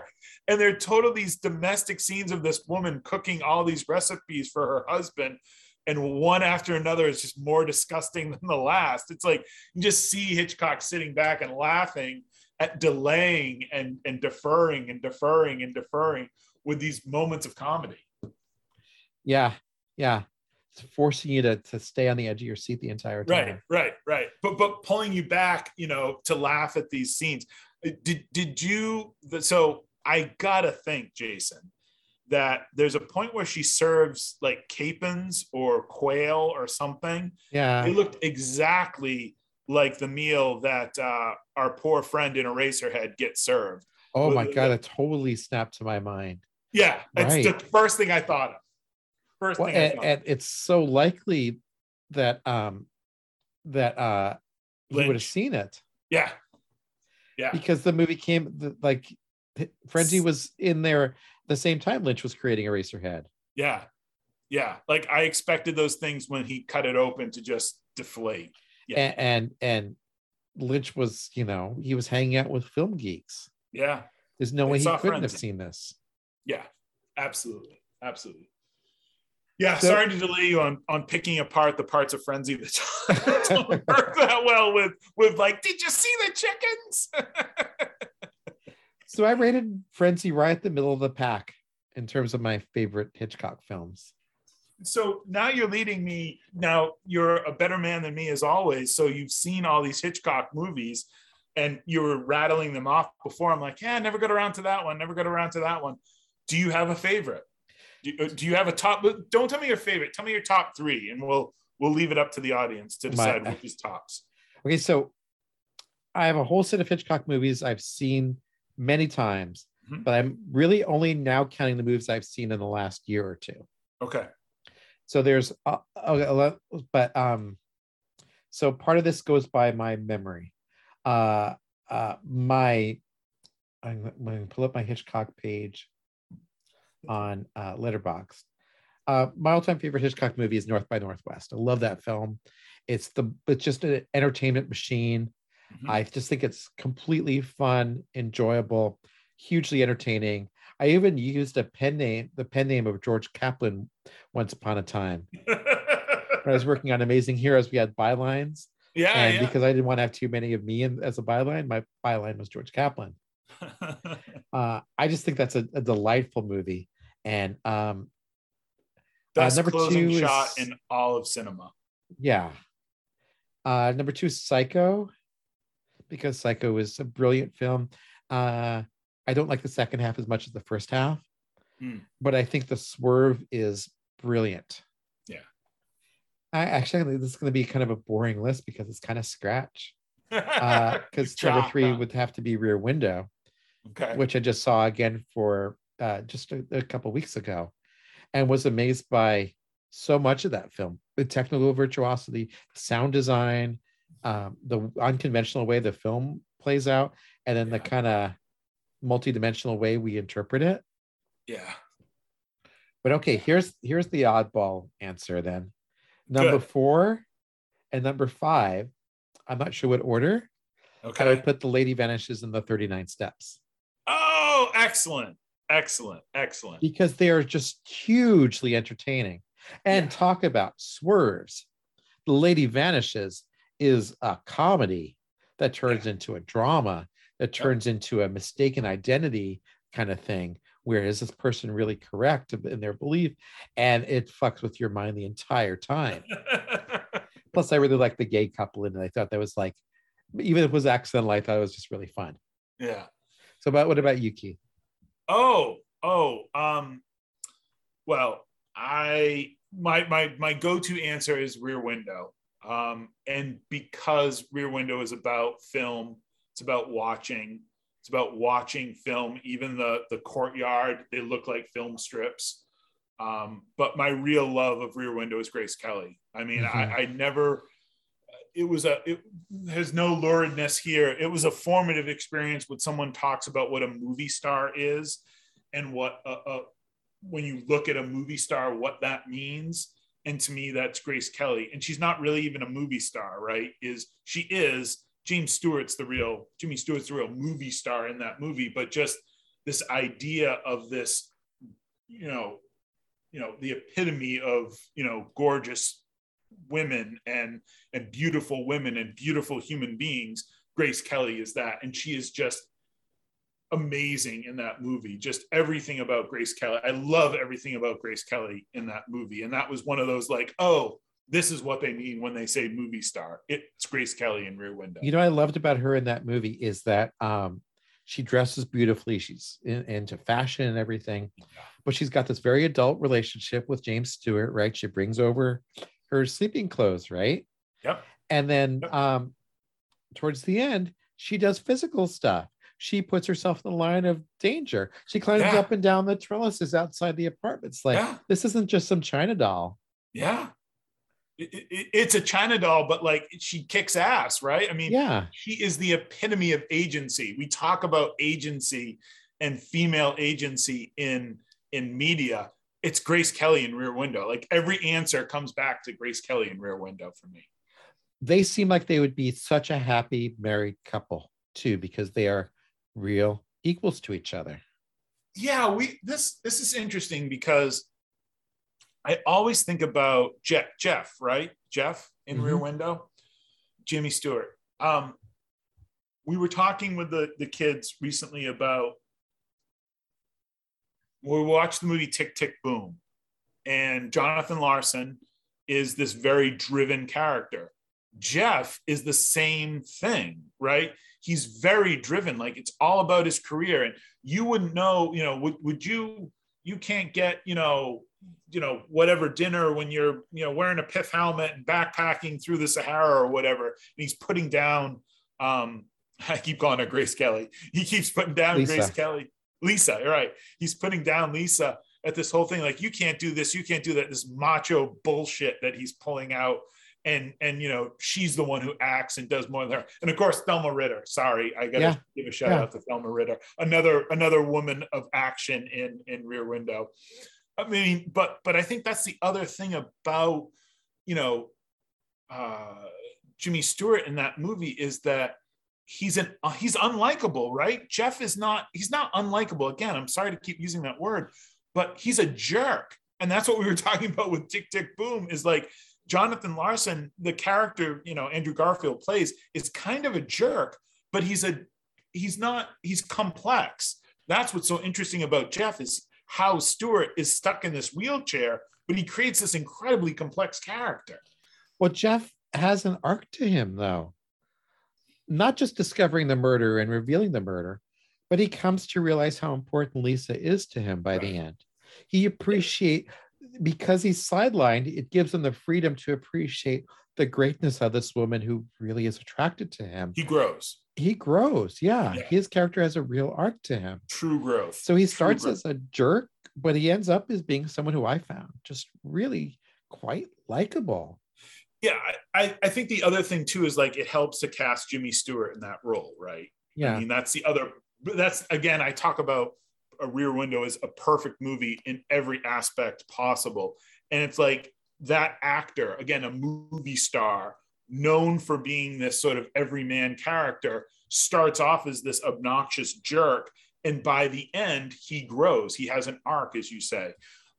And they're total these domestic scenes of this woman cooking all these recipes for her husband. And one after another is just more disgusting than the last. It's like you just see Hitchcock sitting back and laughing at delaying and, and deferring and deferring and deferring with these moments of comedy. Yeah, yeah. It's forcing you to to stay on the edge of your seat the entire time. Right, right, right. But but pulling you back, you know, to laugh at these scenes. Did did you? So I gotta think, Jason, that there's a point where she serves like capons or quail or something. Yeah. It looked exactly like the meal that uh, our poor friend in Eraserhead gets served. Oh my god, it totally snapped to my mind. Yeah, it's Right. the first thing I thought of. First Well, thing I and, thought. and it's so likely that um that uh he would have seen it yeah, yeah, because the movie came the, like Frenzy was in there the same time Lynch was creating Eraserhead. yeah, yeah. Like I expected those things when he cut it open to just deflate. Yeah. And, and and Lynch was, you know, he was hanging out with film geeks. Yeah, There's no They way he couldn't have seen this. Yeah, absolutely, absolutely. Yeah, So- sorry to delay you on on picking apart the parts of Frenzy that don't work that well with with like, did you see the chickens? So I rated Frenzy right at the middle of the pack in terms of my favorite Hitchcock films. so now you're leading me. Now you're a better man than me as always. So you've seen all these Hitchcock movies, and you were rattling them off before. I'm like, yeah, never got around to that one. Never got around to that one. Do you have a favorite? Do, uh, do you have a top? Don't tell me your favorite. Tell me your top three, and we'll we'll leave it up to the audience to My- decide which is tops. Okay, so I have a whole set of Hitchcock movies I've seen many times, Mhm. but I'm really only now counting the movies I've seen in the last year or two. Okay. So there's, uh, okay, a lot- but um, so part of this goes by my memory. Uh, uh, my, I'm, I'm going to pull up my Hitchcock page on uh, Letterboxd. Uh, my all-time favorite Hitchcock movie is North by Northwest. I love that film. It's the it's just an entertainment machine. Mhm. I just think it's completely fun, enjoyable, hugely entertaining. I even used a pen name, the pen name of George Kaplan, once upon a time. When I was working on Amazing Heroes, we had bylines, yeah, and yeah. because I didn't want to have too many of me in, as a byline, my byline was George Kaplan. Uh, I just think that's a, a delightful movie, and um, Best number closing two shot is- in all of cinema. yeah. Uh, number two is Psycho, because Psycho is a brilliant film. Uh, I don't like the second half as much as the first half, Hmm. but I think the swerve is brilliant. Yeah. I actually this is going to be kind of a boring list because it's kind of scratch. Because Good number three would have to be Rear Window, okay. which I just saw again for uh, just a, a couple weeks ago, and was amazed by so much of that film the technical virtuosity sound design um, the unconventional way the film plays out and then the kind of multi-dimensional way we interpret it Yeah. but okay here's here's the oddball answer then number Good. four and number five i'm not sure what order i Okay. would put the lady vanishes in the 39 steps Oh, excellent. Excellent. Excellent. because they are just hugely entertaining. And Yeah. talk about swerves. The lady vanishes is a comedy that turns into a drama that turns into a mistaken identity kind of thing. Where is this person really correct in their belief? And it fucks with your mind the entire time. Plus i really like the gay couple and i thought that was like even if it was accidental i thought it was just really fun. Yeah so about what about you keith oh oh um well i my my my go-to answer is rear window um and because rear window is about film it's about watching it's about watching film. Even the the courtyard, they look like film strips. Um, but my real love of Rear Window is Grace Kelly. I mean, mm-hmm. I, I never. It was a. It has no luridness here. It was a formative experience when someone talks about what a movie star is, and what a, a when you look at a movie star, what that means. And to me, that's Grace Kelly. And she's not really even a movie star, right? Is she is, James Stewart's the real Jimmy Stewart's the real movie star in that movie, but just this idea of this, you know, you know, the epitome of you know gorgeous women and and beautiful women and beautiful human beings. Grace Kelly is that, and she is just amazing in that movie. Just everything about Grace Kelly. I love everything about Grace Kelly in that movie, and that was one of those like, oh, this is what they mean when they say movie star. It's Grace Kelly in Rear Window. You know, I loved about her in that movie is that um, she dresses beautifully. She's in, into fashion and everything, but she's got this very adult relationship with James Stewart, right? She brings over her sleeping clothes, right? Yep. And then yep. um, towards the end, she does physical stuff. She puts herself in the line of danger. She climbs yeah. up and down the trellises outside the apartments. Like yeah. this isn't just some China doll. Yeah it, it's a China doll, but like she kicks ass, right? I mean, yeah, she is the epitome of agency. We talk about agency and female agency in in media. It's Grace Kelly in Rear Window. Like every answer comes back to Grace Kelly in Rear Window for me. They seem like they would be such a happy married couple too, because they are real equals to each other. Yeah, we this this is interesting because I always think about Jeff, Jeff, right? Jeff in mm-hmm. Rear Window, Jimmy Stewart. Um, we were talking with the, the kids recently about we watched the movie Tick Tick Boom, and Jonathan Larson is this very driven character. Jeff is the same thing, right? He's very driven. Like it's all about his career. And you wouldn't know, you know, would, would you, you can't get, you know, you know whatever dinner when you're you know wearing a pith helmet and backpacking through the sahara or whatever and he's putting down um i keep calling her grace kelly he keeps putting down lisa. grace kelly lisa right he's putting down lisa at this whole thing like you can't do this you can't do that this macho bullshit that he's pulling out and and you know she's the one who acts and does more than her and of course thelma ritter sorry i gotta yeah. give a shout yeah. out to thelma ritter another another woman of action in in rear window I mean, but but I think that's the other thing about you know uh, Jimmy Stewart in that movie is that he's an uh, he's unlikable, right? Jeff is not he's not unlikable. Again, I'm sorry to keep using that word, but he's a jerk, and that's what we were talking about with Tick Tick Boom. Is like Jonathan Larson, the character you know Andrew Garfield plays, is kind of a jerk, but he's a he's not he's complex. That's what's so interesting about Jeff is how Stewart is stuck in this wheelchair, but he creates this incredibly complex character. Well, Jeff has an arc to him, though. Not just discovering the murder and revealing the murder, but he comes to realize how important Lisa is to him by right. the end. He appreciate because he's sidelined, it gives him the freedom to appreciate the greatness of this woman who really is attracted to him. He grows. He grows. Yeah. yeah. His character has a real arc to him. True growth. So he starts as a jerk, but he ends up as being someone who I found just really quite likable. Yeah. I, I think the other thing too is like it helps to cast Jimmy Stewart in that role, right? Yeah. I mean, that's the other, that's again, I talk about a rear window is a perfect movie in every aspect possible. And it's like that actor, again, a movie star, known for being this sort of everyman character, starts off as this obnoxious jerk. And by the end, he grows. He has an arc, as you say.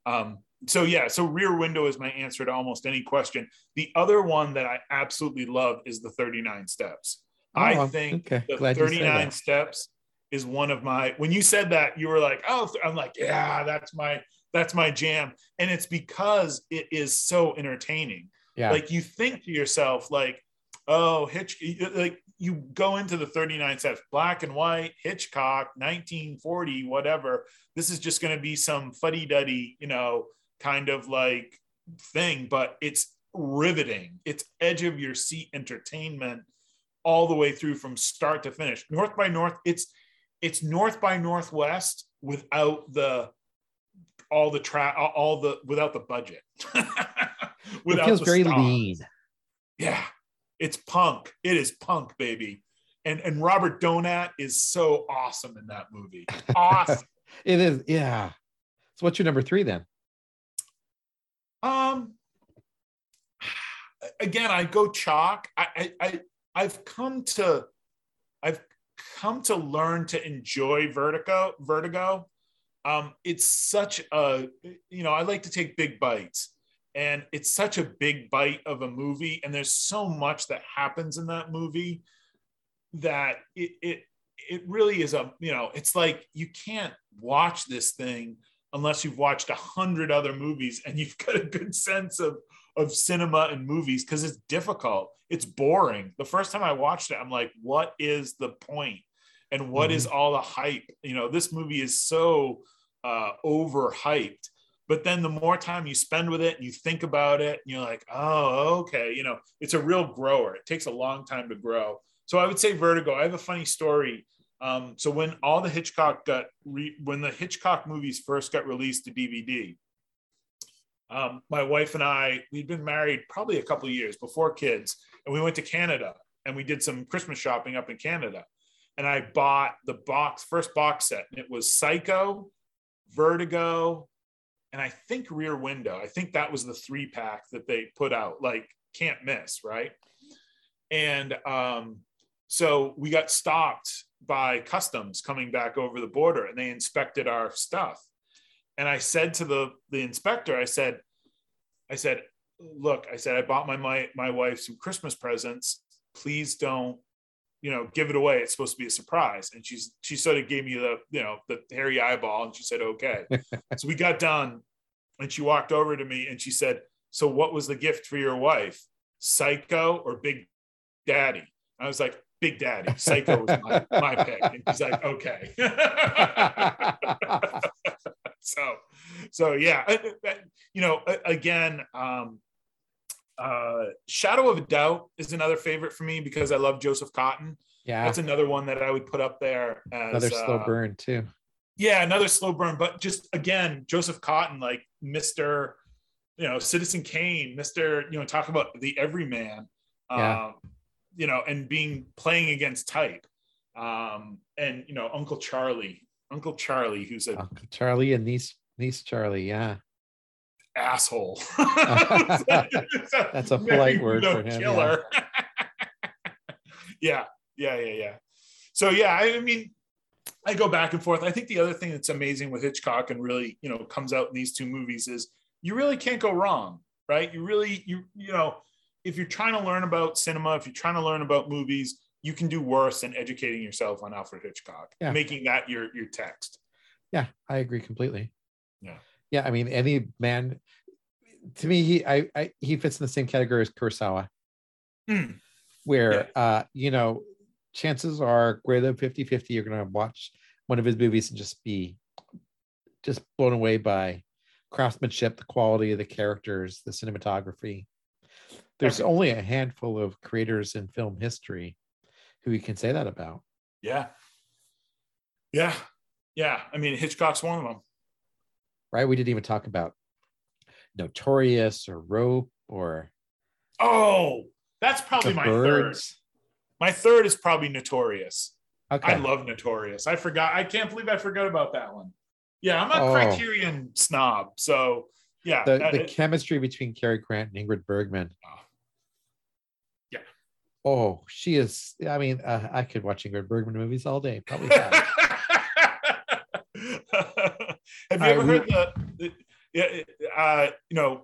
Um, so, yeah, so Rear Window is my answer to almost any question. The other one that I absolutely love is the 39 Steps. I Oh, think okay. the Glad 39 steps is one of my when you said that you were like oh i'm like yeah that's my that's my jam and it's because it is so entertaining Yeah. like you think to yourself like oh hitch like you go into the 39 steps black and white hitchcock 1940 whatever this is just going to be some fuddy-duddy you know kind of like thing but it's riveting it's edge of your seat entertainment all the way through from start to finish north by north it's it's north by northwest without the all the tra all the without the budget it feels very stars. lean. Yeah, it's punk. It is punk, baby. And and Robert Donat is so awesome in that movie. Awesome. It is. Yeah. So what's your number three then? Um, again, I go chalk. I, I I I've come to I've come to learn to enjoy Vertigo. Vertigo. Um, it's such a you know I like to take big bites. And it's such a big bite of a movie, and there's so much that happens in that movie that it it it really is a you know it's like you can't watch this thing unless you've watched a hundred other movies and you've got a good sense of of cinema and movies because it's difficult. It's boring. The first time i watched it i'm like what is the point? And what is all the hype? You know this movie is so uh overhyped but then the more time you spend with it and you think about it and you're like oh okay you know it's a real grower. It takes a long time to grow. So i would say vertigo. I have a funny story um, so when all the hitchcock got re- when the hitchcock movies first got released to dvd um, my wife and i we'd been married probably a couple years before kids and we went to canada and we did some christmas shopping up in canada and i bought the box first box set and it was psycho vertigo and I think Rear Window. I think that was the three pack that they put out, like can't miss, right? And um, so we got stopped by customs coming back over the border, and they inspected our stuff. And I said to the the inspector, I said, I said, look, I said I bought my my my wife some Christmas presents. Please don't you know, give it away. It's supposed to be a surprise. And she's she sort of gave me the, you know, the hairy eyeball and she said, okay. so we got done and she walked over to me and she said, So what was the gift for your wife? Psycho or Big Daddy? I was like, Big Daddy. Psycho was my, my pick. And he's like, okay. so so yeah. uh, uh, You know, uh, again, um uh, Shadow of a Doubt is another favorite for me because I love Joseph Cotten. yeah. That's another one that I would put up there as Another slow uh, burn too. Yeah, another slow burn, but just again, Joseph Cotten, like Mr. You know, Citizen Kane, Mr. You know, talk about the everyman. Yeah. Um, you know, and being playing against type. Um, and you know, Uncle Charlie, Uncle Charlie, who's a Uncle Charlie and niece niece Charlie. Yeah. asshole. That's a polite word for him, Killer. yeah, yeah, yeah, yeah. So yeah, I, I mean, I go back and forth. I think the other thing that's amazing with Hitchcock and really, you know, comes out in these two movies is you really can't go wrong, right? You really, you, you know, if you're trying to learn about cinema, if you're trying to learn about movies, you can do worse than educating yourself on Alfred Hitchcock, Yeah. making that your your text. Yeah, I agree completely. Yeah. Yeah, I mean, any man to me, he I, I he fits in the same category as Kurosawa, Hmm. where uh, you know, chances are greater than 50-50 you're gonna watch one of his movies and just be just blown away by craftsmanship, the quality of the characters, the cinematography. There's Okay. only a handful of creators in film history who you can say that about. Yeah. Yeah. Yeah. I mean, Hitchcock's one of them. right? We didn't even talk about Notorious or Rope or Oh, that's probably my Birds. third. My third is probably Notorious. Okay. I love Notorious. I forgot. I can't believe I forgot about that one. Yeah, I'm a Oh. Criterion snob. So yeah, the, that- the chemistry between Cary Grant and Ingrid Bergman. Oh. Oh, she is. I mean, uh, I could watch Ingrid Bergman movies all day. Probably. five. Have you ever heard the, the yeah, uh, you know,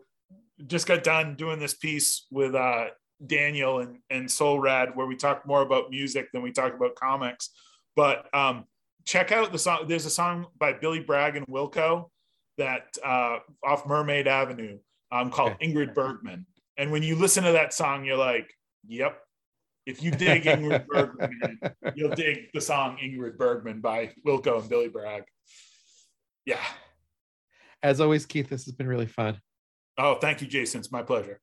just got done doing this piece with uh Daniel and, and Soul Rad, where we talk more about music than we talk about comics. But um, check out the song. There's a song by Billy Bragg and Wilco that uh, off Mermaid Avenue um, called okay. Ingrid Bergman. And when you listen to that song, you're like, yep. If you dig Ingrid Bergman, you'll dig the song Ingrid Bergman by Wilco and Billy Bragg. Yeah. As always, Keith, this has been really fun. Oh, thank you, Jason. It's my pleasure.